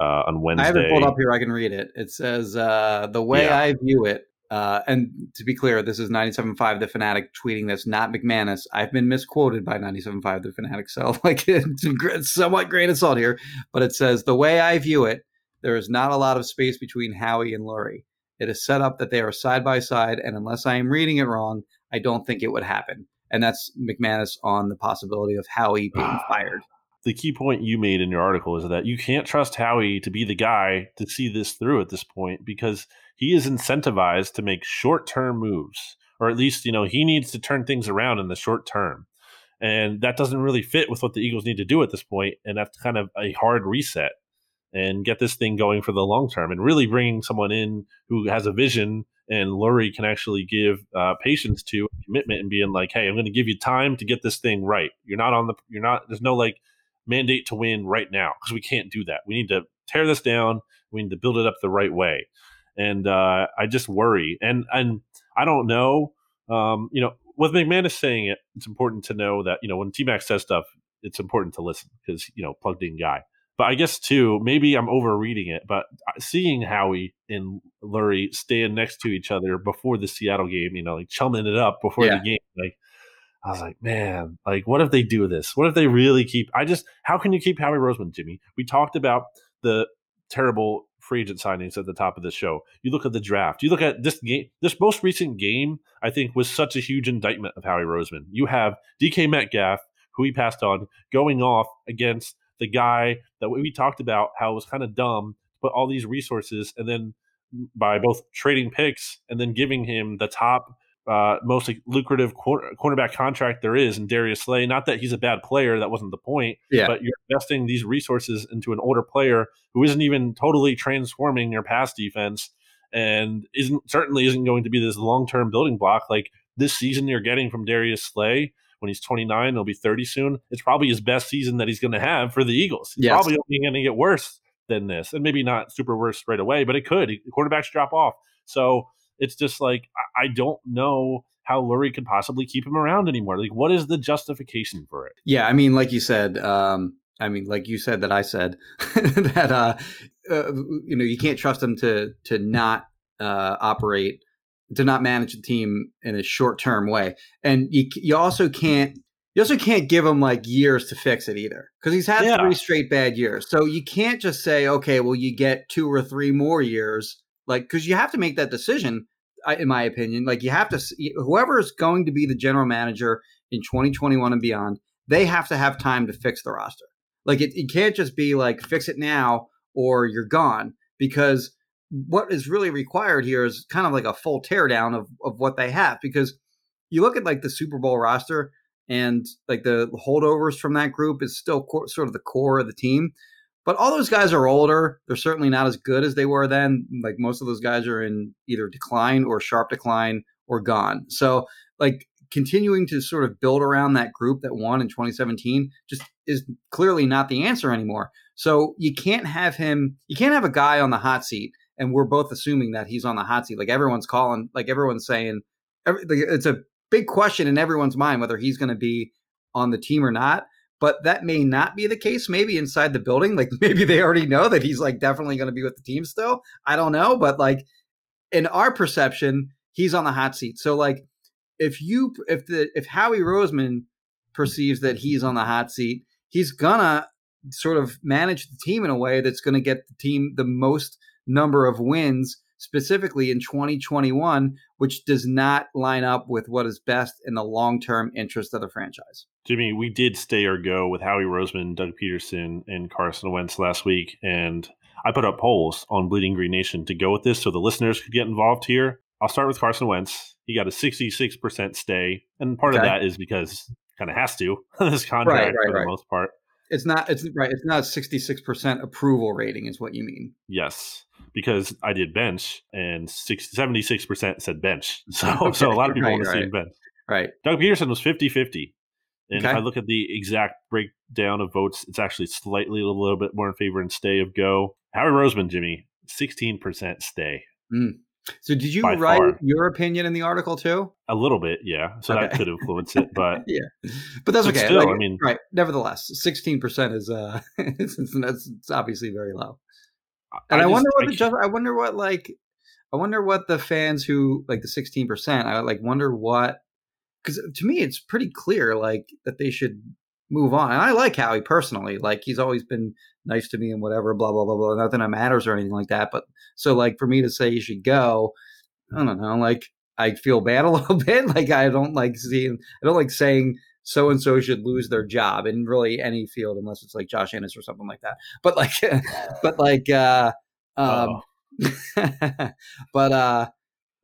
uh, on Wednesday. I have it pulled up here. I can read it. It says uh, the way Yeah. I view it. Uh, and to be clear, this is 97.5 The Fanatic tweeting this, not McManus. I've been misquoted by 97.5 The Fanatic, so like it's somewhat grain of salt here. But it says the way I view it, there is not a lot of space between Howie and Lurie. It is set up that they are side by side, and unless I am reading it wrong, I don't think it would happen. And that's McManus on the possibility of Howie being fired. The key point you made in your article is that you can't trust Howie to be the guy to see this through at this point because he is incentivized to make short term moves, or at least, you know, he needs to turn things around in the short term. And that doesn't really fit with what the Eagles need to do at this point, And that's kind of a hard reset and get this thing going for the long term and really bringing someone in who has a vision and Lurie can actually give uh, patience to commitment and being like, hey, I'm going to give you time to get this thing right. You're not on the, you're not, there's no like, mandate to win right now because we can't do that. We need to tear this down. We need to build it up the right way. And uh, I just worry. And and I don't know. Um, you know, with McManus saying it, it's important to know that you know when T Mac says stuff, it's important to listen because you know plugged in guy. But I guess too, maybe I'm overreading it. But seeing Howie and Lurie stand next to each other before the Seattle game, you know, like chumming it up before Yeah. the game, like I was like, man, like, what if they do this? What if they really keep? I just, how can you keep Howie Roseman, Jimmy? We talked about the terrible free agent signings at the top of the show. You look at the draft. You look at this game. This most recent game, I think, was such a huge indictment of Howie Roseman. You have DK Metcalf, who he passed on, going off against the guy that we talked about how it was kind of dumb, to put all these resources, and then mm, by both trading picks and then giving him the top uh, most like, lucrative quar- cornerback contract there is in Darius Slay. Not that he's a bad player, that wasn't the point. Yeah. But you're investing these resources into an older player who isn't even totally transforming your pass defense and isn't certainly isn't going to be this long term building block like this season you're getting from Darius Slay. When he's 29, he'll be 30 soon. It's probably his best season that he's going to have for the Eagles. He's Yes. probably only going to get worse than this, and maybe not super worse right away, but it could. Quarterbacks drop off, so it's just like I- I don't know how Lurie could possibly keep him around anymore. Like, what is the justification for it? Yeah, I mean, like you said, um, I mean, like you said that I said that uh, uh, you know you can't trust him to to not uh, operate to not manage the team in a short term way, and you you also can't you also can't give him like years to fix it either because he's had Yeah. three straight bad years. So you can't just say, okay, well, you get two or three more years, like because you have to make that decision. In my opinion, like you have to, whoever is going to be the general manager in 2021 and beyond, they have to have time to fix the roster. Like it, it can't just be like fix it now or you're gone because what is really required here is kind of like a full teardown of, of what they have because you look at like the Super Bowl roster and like the holdovers from that group is still co- sort of the core of the team. But all those guys are older. They're certainly not as good as they were then. Like most of those guys are in either decline or sharp decline or gone. So like continuing to sort of build around that group that won in 2017 just is clearly not the answer anymore. So you can't have him, you can't have a guy on the hot seat. And we're both assuming that he's on the hot seat. Like everyone's calling, like everyone's saying, it's a big question in everyone's mind whether he's going to be on the team or not. But that may not be the case. Maybe inside the building, like maybe they already know that he's like definitely going to be with the team still. I don't know. But like in our perception, he's on the hot seat. So like if you if the if Howie Roseman perceives that he's on the hot seat, he's gonna sort of manage the team in a way that's going to get the team the most number of wins specifically in 2021 which does not line up with what is best in the long-term interest of the franchise. Jimmy, we did stay or go with Howie Roseman, Doug Pederson, and Carson Wentz last week and I put up polls on Bleeding Green Nation to go with this so the listeners could get involved here. I'll start with Carson Wentz. He got a 66% stay, and part okay. of that is because kind of has to this contract right, right, for right. the most part. It's not. It's right. It's not sixty six percent approval rating, is what you mean. Yes, because I did bench, and 76 percent said bench. So, okay. so a lot of people right, want to see bench. Right. Doug Pederson was 50-50. And okay. if I look at the exact breakdown of votes, it's actually slightly a little bit more in favor and stay of go. Howie Roseman, Jimmy, sixteen percent stay. Mm. So did you write far. your opinion in the article too? A little bit, yeah. So okay. that could influence it, but yeah, but that's but okay. Still, like, I mean, right. Nevertheless, sixteen percent is uh, it's, it's, it's, obviously very low. And I, I just, wonder what I, the just, I wonder what like I wonder what the fans who like the sixteen percent. I like wonder what because to me it's pretty clear like that they should move on. And I like Howie personally. Like he's always been nice to me and whatever, blah, blah, blah, blah. Nothing that matters or anything like that. But so like for me to say you should go, I don't know, like I feel bad a little bit. Like I don't like seeing I don't like saying so and so should lose their job in really any field unless it's like Josh Ennis or something like that. But like but like uh um but uh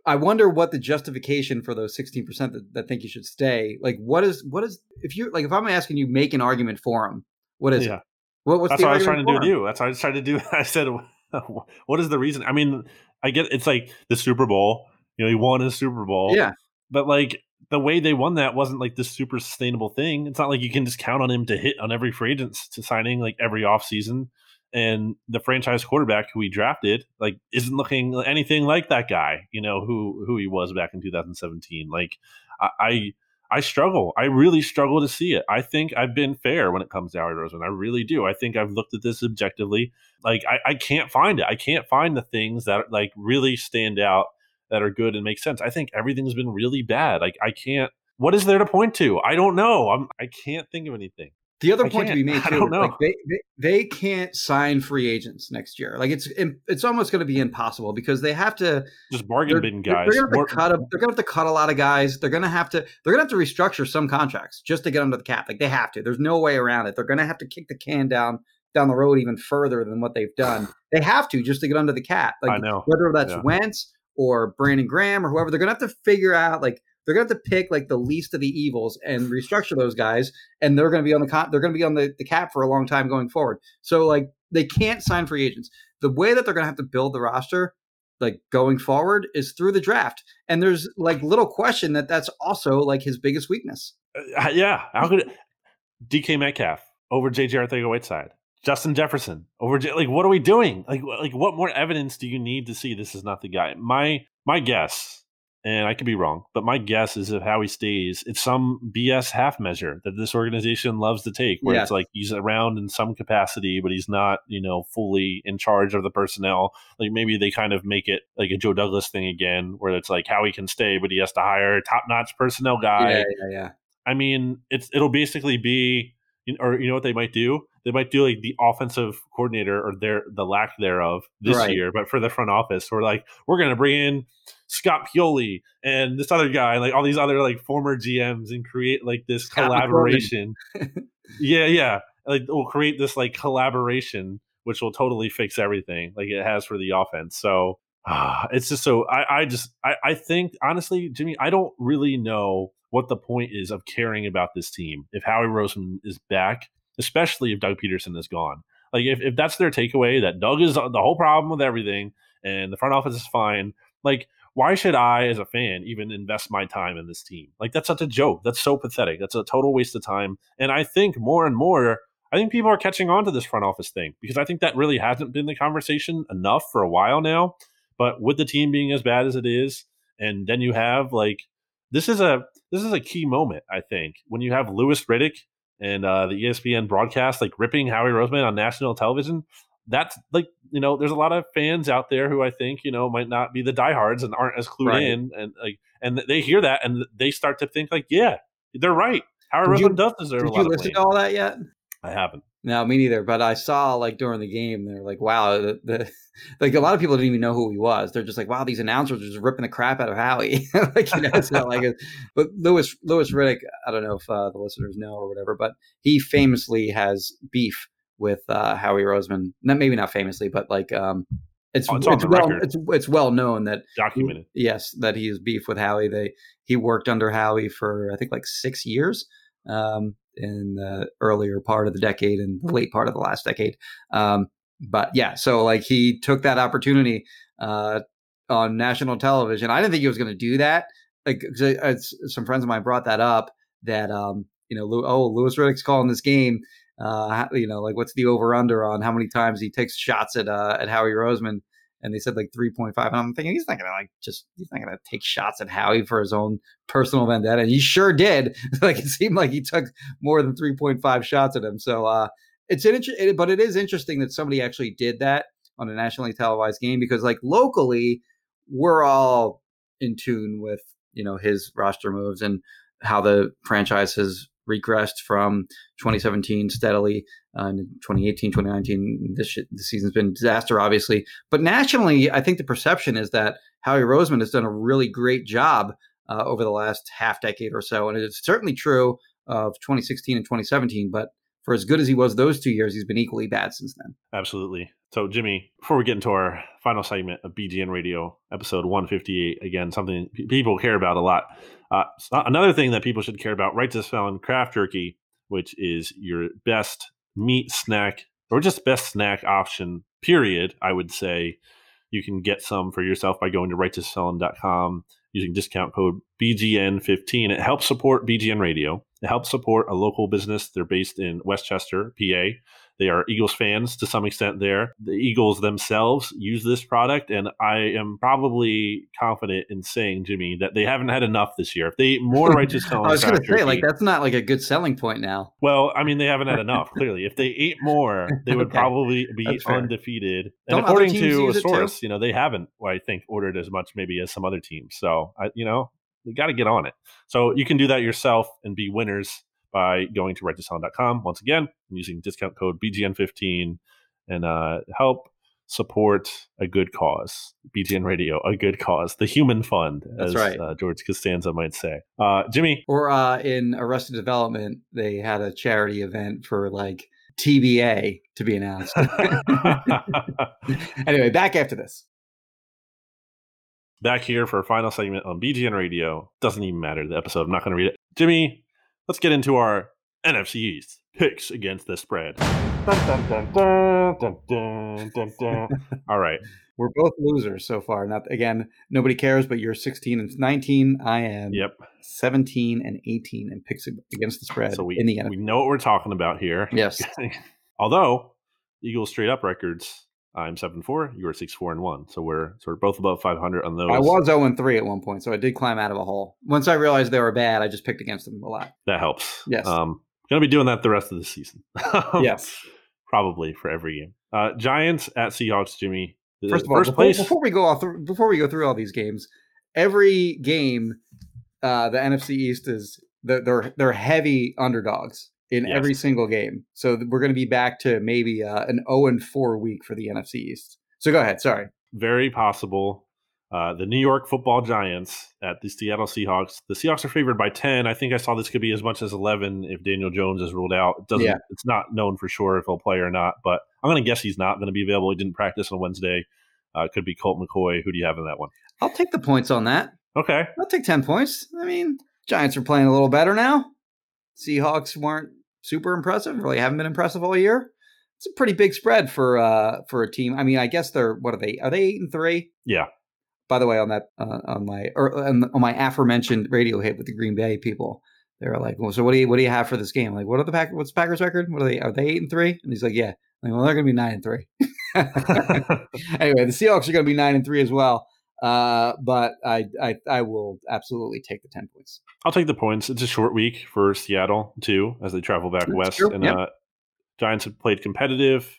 I wonder what the justification for those 16% that, that think you should stay. Like, what is, what is, if you like, if I'm asking you, make an argument for them, what is yeah. it? What, That's what I was trying to do with you. That's what I was trying to do. I said, what is the reason? I mean, I get it's like the Super Bowl, you know, he won a Super Bowl. Yeah. But like the way they won that wasn't like this super sustainable thing. It's not like you can just count on him to hit on every free agent to signing like every offseason and the franchise quarterback who he drafted like isn't looking anything like that guy you know who who he was back in 2017 like i i, I struggle. I really struggle to see it. I think i've been fair when it comes to Howie Roseman. i really do. I think i've looked at this objectively. Like I, I can't find it. I can't find the things that like really stand out that are good and make sense i think everything's been really bad like i can't what is there to point to i don't know i'm i can't think of anything the other I point to be made too, like they, they, they can't sign free agents next year. Like it's it's almost going to be impossible because they have to just bargain bin guys. They're, going to cut a, they're going to have to cut a lot of guys. They're going to have to they're going to have to restructure some contracts just to get under the cap. Like they have to. There's no way around it. They're going to have to kick the can down down the road even further than what they've done. They have to just to get under the cap. Like I know whether that's yeah. Wentz or Brandon Graham or whoever, they're to have to figure out like they're to have to pick like the least of the evils and restructure those guys, and they're to be on the they're to be on the, the cap for a long time going forward. So like they can't sign free agents. The way that they're to have to build the roster, like going forward, is through the draft. And there's like little question that that's also like his biggest weakness. Uh, yeah, how could it, DK Metcalf over JJ Arcega-Whiteside? Justin Jefferson over like what are we doing? Like like what more evidence do you need to see this is not the guy? My my guess and I could be wrong, but my guess is if Howie stays, it's some BS half measure that this organization loves to take, where it's like he's around in some capacity, but he's not, you know, fully in charge of the personnel. Like maybe they kind of make it like a Joe Douglas thing again, where it's like Howie can stay, but he has to hire a top notch personnel guy. Yeah, yeah, yeah. I mean, it's it'll basically be, or you know what they might do? they might do like the offensive coordinator or their the lack thereof this right. year, but for the front office, we're like, we're gonna bring in Scott Pioli and this other guy, like all these other like former GMs, and create like this Scott collaboration. yeah, yeah, like we'll create this like collaboration, which will totally fix everything, like it has for the offense. So uh, it's just so I, I just I, I think honestly, Jimmy, I don't really know what the point is of caring about this team if Howie Roseman is back especially if Doug Pederson is gone. Like if, if that's their takeaway, that Doug is the whole problem with everything and the front office is fine, like why should I, as a fan, even invest my time in this team? Like that's such a joke. That's so pathetic. That's a total waste of time. And I think more and more, I think people are catching on to this front office thing because I think that really hasn't been the conversation enough for a while now. But with the team being as bad as it is, and then you have like this is a this is a key moment, I think, when you have Louis Riddick and uh, the ESPN broadcast like ripping Howie Roseman on national television that's like you know there's a lot of fans out there who I think you know might not be the diehards and aren't as clued right. in and like and they hear that and they start to think like yeah they're right Howard Roseman does deserve. Did you listen to all that yet? I haven't. No, me neither. But I saw like during the game, they're like, "Wow!" The, the, like a lot of people didn't even know who he was. They're just like, "Wow!" These announcers are just ripping the crap out of Howie. like you know, it's not like. A, but Louis Louis Riddick, I don't know if uh, the listeners know or whatever, but he famously has beef with uh, Howie Roseman. Not maybe not famously, but like um, it's oh, it's, it's well it's, it's well known that documented. He, yes, that he is beef with Howie. They he worked under Howie for I think like six years um, in the earlier part of the decade and the late part of the last decade. Um, but yeah, so like he took that opportunity uh, on national television. I didn't think he was going to do that. Like some friends of mine brought that up that um, you know, oh, Louis Riddick's calling this game uh, you know, like what's the over under on how many times he takes shots at uh, at Howie Roseman? And they said like 3.5. And I'm thinking he's not gonna like just he's not gonna take shots at Howie for his own personal vendetta. And he sure did. like it seemed like he took more than 3.5 shots at him. So uh, it's an interesting, but it is interesting that somebody actually did that on a nationally televised game because like locally we're all in tune with you know his roster moves and how the franchise has regressed from 2017 steadily. Uh, in 2018, 2019, this, this season's been disaster, obviously. But nationally, I think the perception is that Howie Roseman has done a really great job uh, over the last half decade or so. And it's certainly true of 2016 and 2017. But for as good as he was those two years, he's been equally bad since then. Absolutely. So, Jimmy, before we get into our final segment of BGN Radio, episode 158, again, something people care about a lot. Uh, another thing that people should care about, Righteous Felon Craft Jerky, which is your best meat snack or just best snack option, period, I would say. You can get some for yourself by going to righteousfelon.com using discount code BGN15. It helps support BGN Radio. It helps support a local business. They're based in Westchester, PA. They are Eagles fans to some extent there. The Eagles themselves use this product, and I am probably confident in saying, Jimmy, that they haven't had enough this year. If they eat more righteous I was going to say, like, that's not like a good selling point now. Well, I mean, they haven't had enough, clearly. If they ate more, they would okay. probably be undefeated. And Don't according to a source, you know, they haven't, I think, ordered as much maybe as some other teams. So, I, you know, you got to get on it. So you can do that yourself and be winners by going to righteousfelon.com once again using discount code BGN15 and uh, help support a good cause. BGN Radio, a good cause, the human fund, as right. uh, George Costanza might say. Uh, Jimmy, or uh, in Arrested Development, they had a charity event for like TBA to be announced. anyway, back after this. Back here for a final segment on BGN Radio. Doesn't even matter the episode. I'm not going to read it. Jimmy, let's get into our NFC East picks against the spread. Dun, dun, dun, All right. We're both losers so far. Not again, nobody cares, but you're 16 and 19. I am yep. 17 and 18 and picks against the spread so we, in the NFC. We know what we're talking about here. Yes. Although Eagles straight up records I'm seven four. You are six four and one. So we're sort of both above five hundred on those. I was zero and three at one point, so I did climb out of a hole. Once I realized they were bad, I just picked against them a lot. That helps. Yes. Um, gonna be doing that the rest of the season. yes. Probably for every game. Uh, Giants at Seahawks, Jimmy. First of all, before, place... before, we go off, before we go through all these games, every game, uh, the NFC East is they're they're heavy underdogs in yes. every single game. So we're going to be back to maybe uh, an 0 and 4 week for the NFC East. So go ahead. Sorry. Very possible. Uh, the New York Football Giants at the Seattle Seahawks. The Seahawks are favored by ten. I think I saw this could be as much as eleven if Daniel Jones is ruled out. It doesn't. Yeah. It's not known for sure if he'll play or not, but I'm going to guess he's not going to be available. He didn't practice on Wednesday. Uh, could be Colt McCoy. Who do you have in that one? I'll take the points on that. Okay. I'll take ten points. I mean, Giants are playing a little better now. Seahawks weren't super impressive. Really haven't been impressive all year. it's a pretty big spread for uh for a team. I mean, I guess they're what are they? Are they eight and three? Yeah. By the way, on that uh, on my or on, on my aforementioned radio hit with the Green Bay people, they were like, "Well, so what do you what do you have for this game? Like, what are the Pack? What's the Packers record? What are they? Are they eight and three? And he's like, "Yeah." I'm like, well, they're going to be nine and three. anyway, the Seahawks are going to be nine and three as well. Uh, but I, I I will absolutely take the ten points. I'll take the points. It's a short week for Seattle too, as they travel back That's west. true, And yep. uh, Giants have played competitive,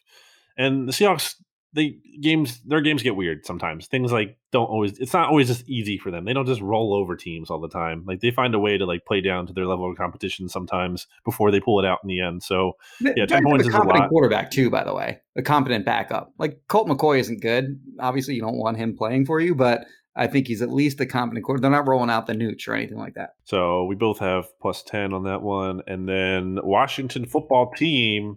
and the Seahawks. They games their games get weird sometimes. Things like don't always. It's not always just easy for them. They don't just roll over teams all the time. Like they find a way to like play down to their level of competition sometimes before they pull it out in the end. So The Yeah, 10 points a is a competent lot. quarterback too, by the way, a competent backup. Like Colt McCoy isn't good. Obviously, you don't want him playing for you, but I think he's at least a competent quarterback. They're not rolling out the nooch or anything like that. So we both have plus 10 on that one. And then Washington football team,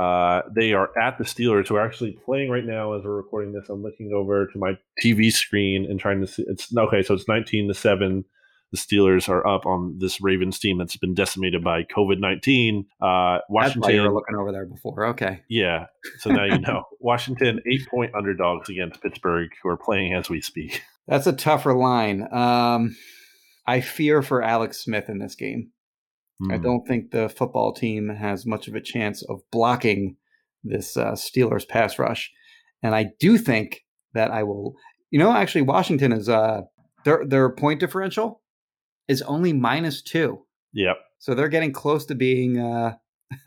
uh, they are at the Steelers, who are actually playing right now as we're recording this. I'm looking over to my TV screen and trying to see. It's okay, so it's 19 to 7. The Steelers are up on this Ravens team that's been decimated by COVID 19. Uh, why you were looking over there before. Okay. yeah. So now you know. Washington, eight point underdogs against Pittsburgh, who are playing as we speak. That's a tougher line. Um, I fear for Alex Smith in this game. I Hmm. don't think the football team has much of a chance of blocking this uh, Steelers pass rush, and I do think that I will. You know, actually, Washington is uh, their their point differential is only minus two, Yep. so they're getting close to being uh,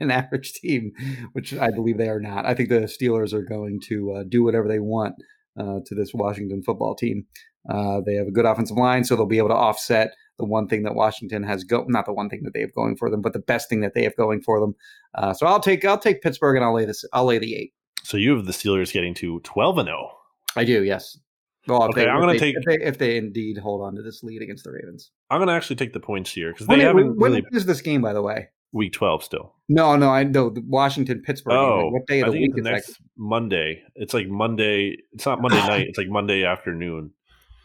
an average team, which I believe they are not. I think the Steelers are going to uh, do whatever they want uh, to this Washington football team. Uh, they have a good offensive line, so they'll be able to offset the one thing that Washington has go not the one thing that they have going for them, but the best thing that they have going for them. Uh, so I'll take I'll take Pittsburgh and I'll lay this I'll lay the eight. So you have the Steelers getting to 12 and oh. 0. I do, yes. Well, Okay, they, I'm gonna take- if they, if they indeed hold on to this lead against the Ravens. I'm going to actually take the points here because they When, haven't when really is this game, by the way? week 12 still. No, no, I know Washington Pittsburgh. Oh, Like, what day of I the think week it's is that? next Monday. It's like Monday. It's not Monday night. It's like Monday afternoon.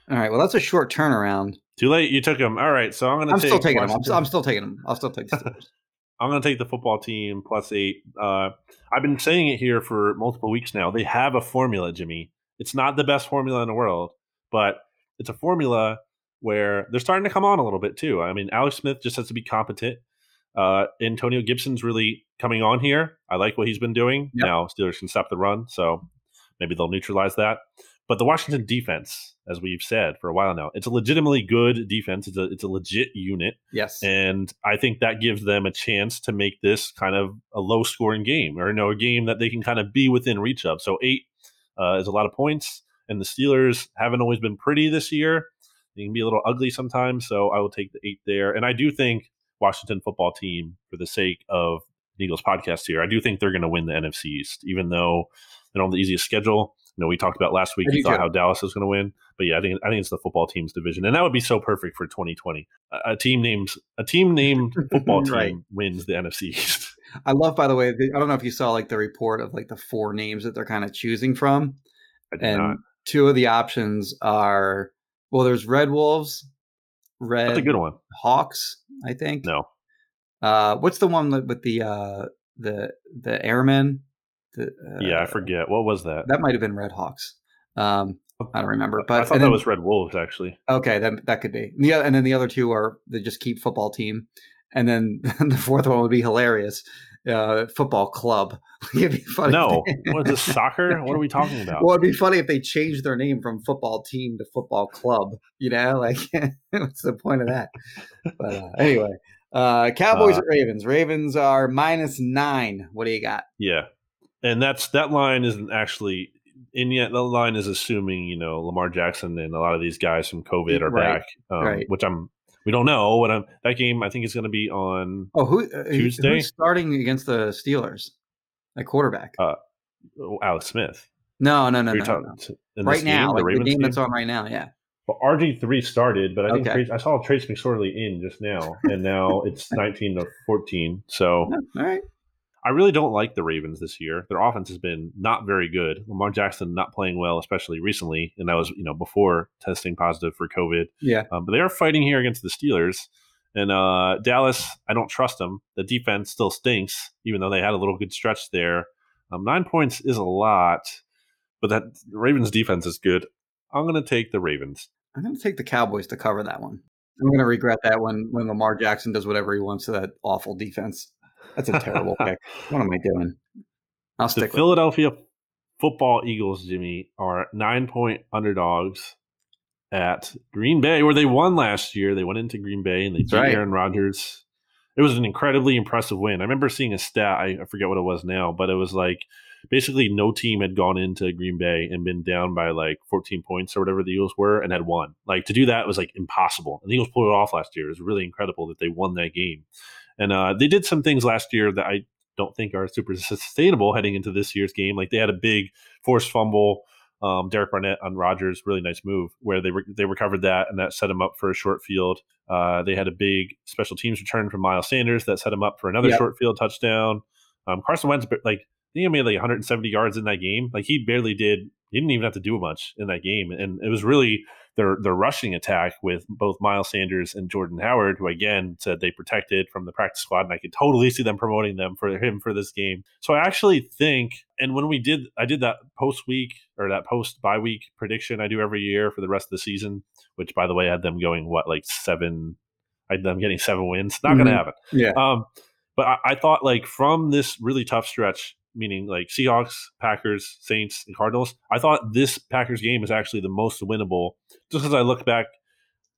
All right, well, that's a short turnaround. Too late. You took them. All right. So I'm going to I'm take. still taking Washington. I'm still taking them. I'll still take the Steelers. I'm going to take the football team plus eight. Uh, I've been saying it here for multiple weeks now. They have a formula, Jimmy. It's not the best formula in the world, but it's a formula where they're starting to come on a little bit too. I mean, Alex Smith just has to be competent. Uh, Antonio Gibson's really coming on here. I like what he's been doing. Yep. Now Steelers can stop the run, so maybe they'll neutralize that. But the Washington defense, as we've said for a while now, it's a legitimately good defense. It's a it's a legit unit. Yes. And I think that gives them a chance to make this kind of a low scoring game or you know, a game that they can kind of be within reach of. So eight uh, is a lot of points. And the Steelers haven't always been pretty this year. They can be a little ugly sometimes. So I will take the eight there. And I do think Washington football team, for the sake of Eagles podcast here, I do think they're going to win the NFC East, even though they don't have the easiest schedule. You know, we talked about last week. You thought too. how Dallas was going to win, but yeah, I think I think it's the football team's division, and that would be so perfect for 2020. A, a team named a team named football team Right. wins the NFC East. I love, by the way, the, I don't know if you saw like the report of like the four names that they're kind of choosing from. And not. two of the options are well, there's Red Wolves, Red That's a good one. Hawks, I think. No, Uh, what's the one with the uh, the the Airmen? The, uh, yeah, I forget what was that. That might have been Red Hawks. Um, I don't remember, but I thought and that then- was Red Wolves actually. okay. Then that could be yeah. And then the other two are the just keep football team, and then the fourth one would be hilarious. Uh, football club. It'd be funny. No, what is this soccer? What are we talking about? Well, it'd be funny if they changed their name from football team to football club. You know, like what's the point of that? But uh, anyway, uh, Cowboys Uh, Ravens. Ravens are minus nine. What do you got? Yeah, and that's that line isn't actually. And yet, the line is assuming you know Lamar Jackson and a lot of these guys from COVID are Right, back, um, right. which I'm. We don't know. What I'm that game I think is going to be on Oh, who uh, Tuesday? Who's starting against the Steelers? A quarterback? Uh, Alex Smith. no, no, no, no, no. Right now, game, like the Ravens game that's on right now. Yeah. Well, RG three started, but I think Okay. Trace, I saw Trace McSorley in just now, and now it's nineteen to fourteen. So Yeah, All right. I really don't like the Ravens this year. Their offense has been not very good. Lamar Jackson not playing well, especially recently, and that was you know before testing positive for COVID. Yeah. Um, but they are fighting here against the Steelers, And uh, Dallas, I don't trust them. The defense still stinks, even though they had a little good stretch there. Um, nine points is a lot, but that Ravens defense is good. I'm going to take the Ravens. I'm going to take the Cowboys to cover that one. I'm going to regret that when when Lamar Jackson does whatever he wants to that awful defense. That's a terrible pick. What am I doing? I'll The stick with Philadelphia football Eagles, Jimmy, are nine point underdogs at Green Bay, where they won last year. They went into Green Bay and they That's beat right. Aaron Rodgers. It was an incredibly impressive win. I remember seeing a stat, I, I forget what it was now, but it was like basically no team had gone into Green Bay and been down by like 14 points or whatever the Eagles were and had won. Like to do that was like impossible. And the Eagles pulled it off last year. It was really incredible that they won that game. And uh, they did some things last year that I don't think are super sustainable heading into this year's game. Like they had a big forced fumble, um, Derek Barnett on Rodgers, really nice move where they re- they recovered that and that set him up for a short field. Uh, they had a big special teams return from Miles Sanders that set him up for another Yep. short field touchdown. Um, Carson Wentz, like I think he made like 170 yards in that game. Like he barely did. He didn't even have to do much in that game, and it was really their their rushing attack with both Miles Sanders and Jordan Howard, who again said they protected from the practice squad, and I could totally see them promoting them for him for this game. So I actually think, and when we did, I did that post week or that post bye week prediction I do every year for the rest of the season, which by the way I had them going what like seven, I had them getting seven wins. Not going Mhm. to happen. Yeah. Um, but I, I thought like from this really tough stretch, meaning like Seahawks, Packers, Saints, and Cardinals, I thought this Packers game is actually the most winnable. Just because I look back,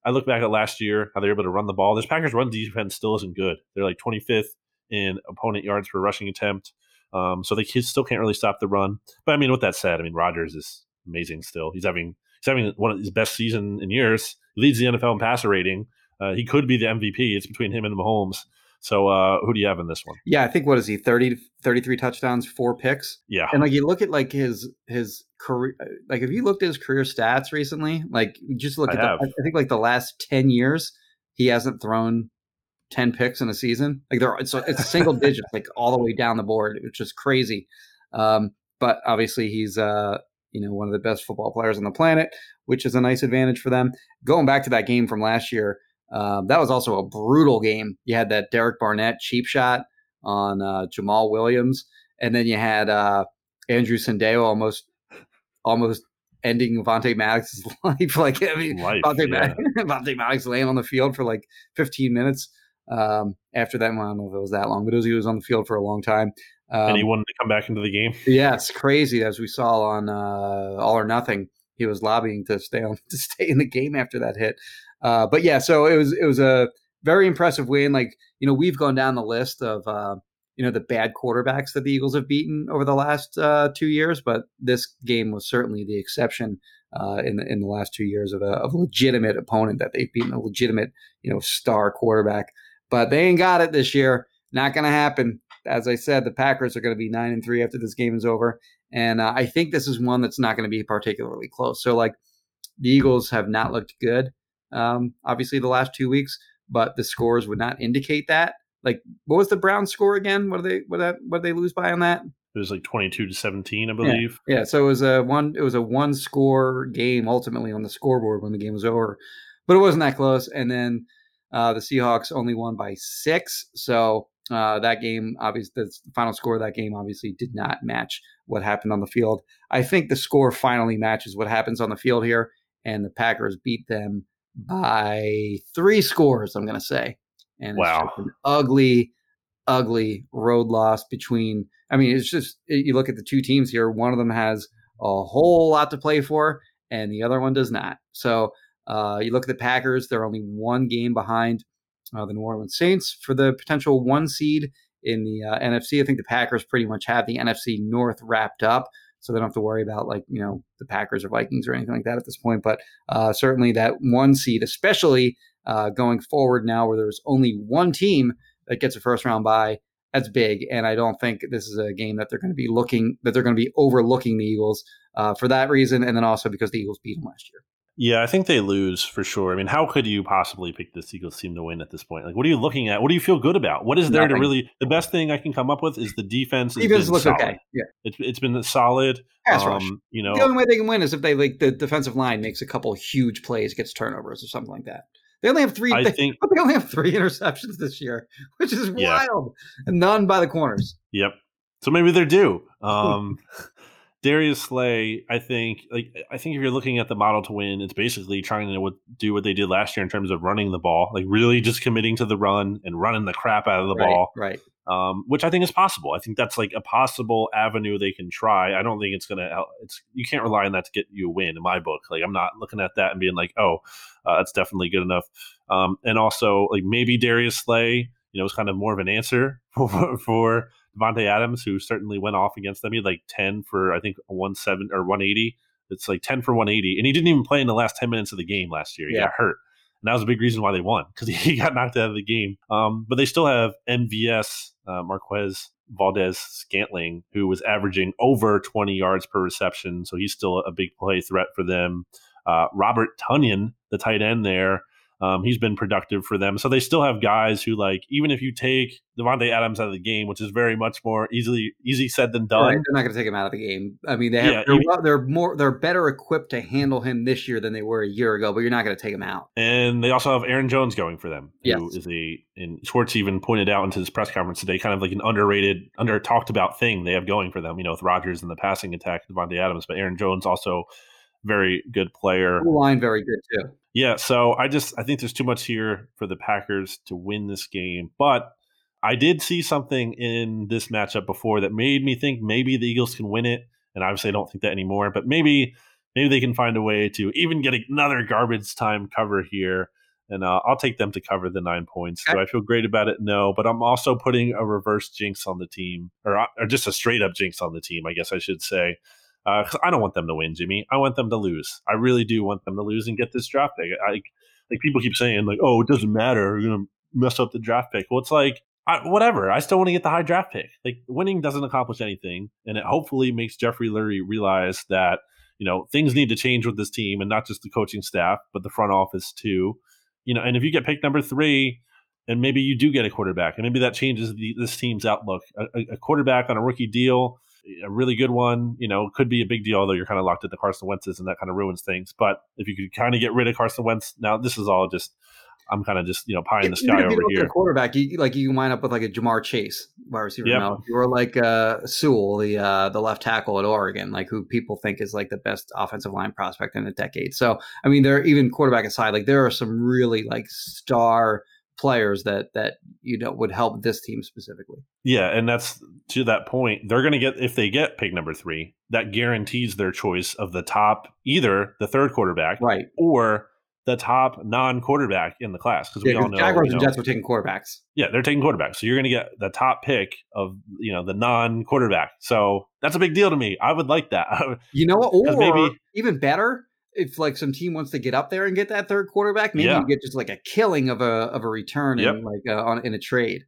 I look back at last year how they're able to run the ball. This Packers run defense still isn't good. They're like 25th in opponent yards per rushing attempt. Um, so they still can't really stop the run. But I mean, with that said, I mean Rodgers is amazing still. He's having he's having one of his best season in years. He leads the NFL in passer rating. Uh, he could be the MVP. It's between him and Mahomes. So uh, who do you have in this one? Yeah, I think what is he 30 33 touchdowns, four picks. Yeah, And like you look at like his his career like if you looked at his career stats recently, like just look I at have. the, I think like the last 10 years he hasn't thrown 10 picks in a season. Like there it's it's single digits like all the way down the board, which is crazy. Um but obviously he's uh you know one of the best football players on the planet, which is a nice advantage for them. Going back to that game from last year, um, that was also a brutal game. You had that Derek Barnett cheap shot on uh, Jamaal Williams, and then you had uh, Andrew Sendejo almost almost ending Vontae Maddox's life. Like I mean, life. Vontae, yeah. Maddox, Vontae Maddox laying on the field for like 15 minutes. Um, after that, well, I don't know if it was that long, but it was, he was on the field for a long time. Um, and he wanted to come back into the game. yeah, it's crazy. As we saw on uh, All or Nothing, he was lobbying to stay on to stay in the game after that hit. Uh, but yeah, so it was it was a very impressive win. Like you know, we've gone down the list of uh, you know the bad quarterbacks that the Eagles have beaten over the last uh, two years, but this game was certainly the exception uh, in the, in the last two years of a, of legitimate opponent that they've beaten, a legitimate you know star quarterback. But they ain't got it this year. Not going to happen. As I said, the Packers are going to be nine and three after this game is over, and uh, I think this is one that's not going to be particularly close. So like the Eagles have not looked good, um, obviously the last two weeks, but the scores would not indicate that. Like, what was the Brown score again? What did they what that what did they lose by on that? It was like twenty-two to seventeen, I believe. Yeah, so it was a one it was a one score game ultimately on the scoreboard when the game was over, but it wasn't that close. And then uh, the Seahawks only won by six, so uh, that game obviously the final score of that game obviously did not match what happened on the field. I think the score finally matches what happens on the field here, and the Packers beat them by three scores. I'm going to say, and Wow. it's an ugly, ugly road loss between. I mean, it's just you look at the two teams here. One of them has a whole lot to play for, and the other one does not. So uh, you look at the Packers; they're only one game behind uh, the New Orleans Saints for the potential one seed in the uh, NFC. I think the Packers pretty much have the NFC North wrapped up, so they don't have to worry about like you know the Packers or Vikings or anything like that at this point. But uh, certainly that one seed, especially uh, going forward now, where there's only one team that gets a first round bye. That's big, and I don't think this is a game that they're going to be looking that they're going to be overlooking the Eagles uh, for that reason, and then also because the Eagles beat them last year. Yeah, I think they lose for sure. I mean, how could you possibly pick this Eagles team to win at this point? Like, what are you looking at? What do you feel good about? What is there to really? The best thing I can come up with is the defense. Has Defense been looks solid. okay. Yeah, It's it's been solid. pass rush. Um, you know, The only way they can win is if they like the defensive line makes a couple huge plays, gets turnovers or something like that. They only have three. I they, think- they only have three interceptions this year, which is Yeah. wild, and none by the corners. Yep. So maybe they're due. Um, Darius Slay, I think, like I think if you're looking at the model to win, it's basically trying to do what they did last year in terms of running the ball, like really just committing to the run and running the crap out of the right, ball, right? um, which I think is possible. I think that's like a possible avenue they can try. I don't think it's gonna. It's you can't rely on that to get you a win in my book. Like I'm not looking at that and being like, oh, uh, that's definitely good enough. Um, and also like maybe Darius Slay, you know, is kind of more of an answer for, for Davante Adams, who certainly went off against them. He had like ten for I think one seven or one eighty. It's like ten for one eighty, and he didn't even play in the last ten minutes of the game last year. He Yeah. got hurt. And that was a big reason why they won because he got knocked out of the game. Um, but they still have MVS, uh, Marquez Valdes-Scantling, who was averaging over 20 yards per reception. So he's still a big play threat for them. Uh, Robert Tonyan, the tight end there, um, he's been productive for them. So they still have guys who, like, even if you take Davante Adams out of the game, which is very much more easily easy said than done. Right, They're not going to take him out of the game. I mean, they have Yeah, they're, even- they're more they're better equipped to handle him this year than they were a year ago. But you're not going to take him out. And they also have Aaron Jones going for them, who Yes. is a and Schwartz even pointed out into his press conference today, kind of like an underrated, under talked about thing they have going for them. You know, with Rodgers and the passing attack, Davante Adams, but Aaron Jones also very good player. Line very good too. Yeah, so I just I think there's too much here for the Packers to win this game, but I did see something in this matchup before that made me think maybe the Eagles can win it, and obviously I don't think that anymore. But maybe maybe they can find a way to even get another garbage time cover here, and uh, I'll take them to cover the nine points. Do I feel great about it? No, but I'm also putting a reverse jinx on the team, or uh, or just a straight up jinx on the team, I guess I should say. Uh, because I don't want them to win, Jimmy. I want them to lose. I really do want them to lose and get this draft pick. I, like people keep saying, like, "Oh, it doesn't matter. You're gonna mess up the draft pick." Well, it's like I, whatever. I still want to get the high draft pick. Like winning doesn't accomplish anything, and it hopefully makes Jeffrey Lurie realize that you know things need to change with this team, and not just the coaching staff, but the front office too. You know, and if you get pick number three, and maybe you do get a quarterback, and maybe that changes the, this team's outlook. A- a quarterback on a rookie deal, a really good one, you know, could be a big deal. Although you're kind of locked into Carson Wentz's, and that kind of ruins things. But if you could kind of get rid of Carson Wentz, now this is all just. I'm kind of just you know pie in the sky over here. quarterback, you like you can wind up with like a Ja'Marr Chase wide receiver. Yep. Now, or like uh, Sewell, the uh, the left tackle at Oregon, like who people think is like the best offensive line prospect in a decade. So I mean, there even quarterback aside, like there are some really like star players that that you know would help this team specifically. Yeah, and that's to that point. They're going to get if they get pick number three, that guarantees their choice of the top either the third quarterback Right. or the top non-quarterback in the class because we all know, Jaguars you and know- Jets were taking quarterbacks. yeah, they're taking quarterbacks. So you're going to get the top pick of you know the non-quarterback. So that's a big deal to me. I would like that. You know what? Or maybe- even better, if like some team wants to get up there and get that third quarterback, maybe Yeah. you get just like a killing of a of a return Yep. in like uh, on in a trade.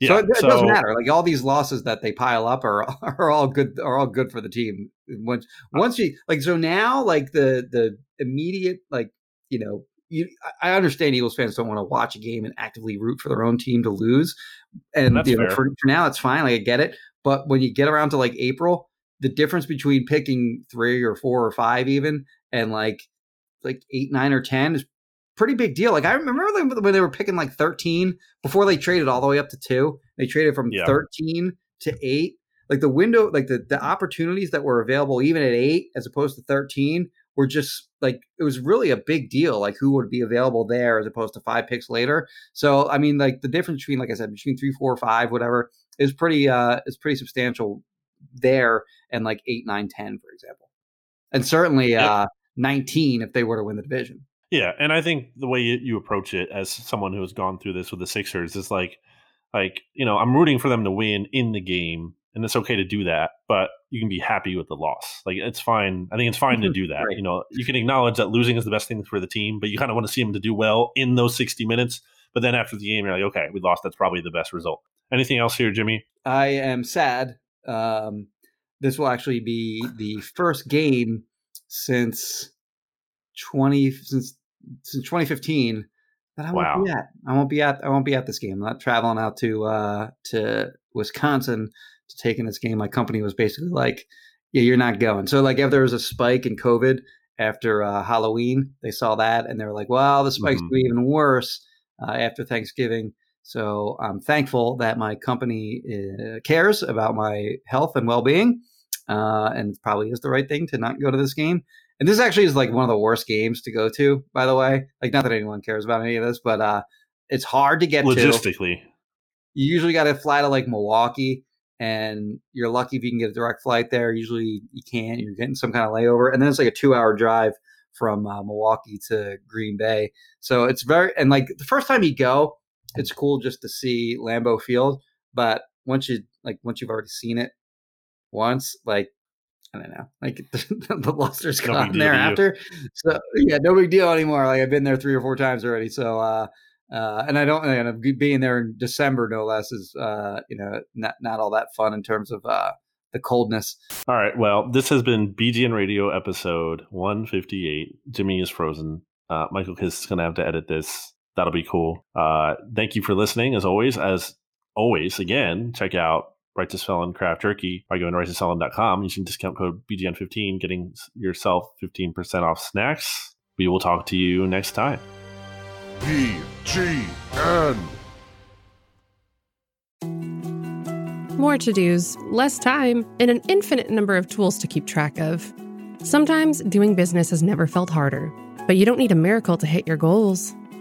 yeah, so it, it so- doesn't matter. Like all these losses that they pile up are are all good are all good for the team. Once Uh once you like so now like the the immediate like you know you I I understand Eagles fans don't want to watch a game and actively root for their own team to lose, and you know, for, for now it's fine. Like I get it, but when you get around to like April, the difference between picking three or four or five even and like like eight nine or ten is pretty big deal. Like I remember when they were picking like 13 before they traded all the way up to two. They traded from Yeah. 13 to eight. Like the window, like the, the opportunities that were available even at eight as opposed to 13 were just like it was really a big deal. Like who would be available there as opposed to five picks later. So I mean, like the difference between, like I said, between three, four, five, whatever, is pretty uh is pretty substantial there and like eight, nine, ten, for example. And certainly Yep. uh 19 if they were to win the division. Yeah, and I think the way you, you approach it as someone who has gone through this with the Sixers is like, like you know, I'm rooting for them to win in the game, and it's okay to do that, but you can be happy with the loss. Like it's fine. I think it's fine to do that. Right. You know, you can acknowledge that losing is the best thing for the team, but you kind of want to see them to do well in those 60 minutes. But then after the game, you're like, okay, we lost. That's probably the best result. Anything else here, Jimmy? I am sad. Um, this will actually be the first game since twenty since since twenty fifteen that I won't be at. I won't be at. I won't be at this game. I'm not traveling out to uh, to Wisconsin to take in this game. My company was basically like, "Yeah, you're not going." So like, if there was a spike in COVID after uh, Halloween. They saw that and they were like, well, the spike's Mhm. be even worse uh, after Thanksgiving. So I'm thankful that my company uh, cares about my health and well being. Uh, and it probably is the right thing to not go to this game. And this actually is like one of the worst games to go to, by the way. Like, not that anyone cares about any of this, but uh, it's hard to get to Logistically, you usually got to fly to like Milwaukee, and you're lucky if you can get a direct flight there. Usually you can't. You're getting some kind of layover, and then it's like a two hour drive from uh, Milwaukee to Green Bay. So it's very and like the first time you go, it's cool just to see Lambeau Field, but once you like once you've already seen it once, like I don't know, like the luster's No big gone deal there after. So yeah, no big deal anymore. Like I've been there three or four times already. So uh, uh, and I don't, and being there in December no less is, uh, you know, not not all that fun in terms of uh, the coldness. All right. Well, this has been BGN Radio episode 158. Jimmy is frozen. Uh, Michael Kist is going to have to edit this. That'll be cool. Uh, thank you for listening. As always, as always, again, check out Righteous Felon Craft Jerky by going to righteousfelon.com using discount code BGN15, getting yourself 15% off snacks. We will talk to you next time. BGN. More to dos, less time, and an infinite number of tools to keep track of. Sometimes doing business has never felt harder, but you don't need a miracle to hit your goals.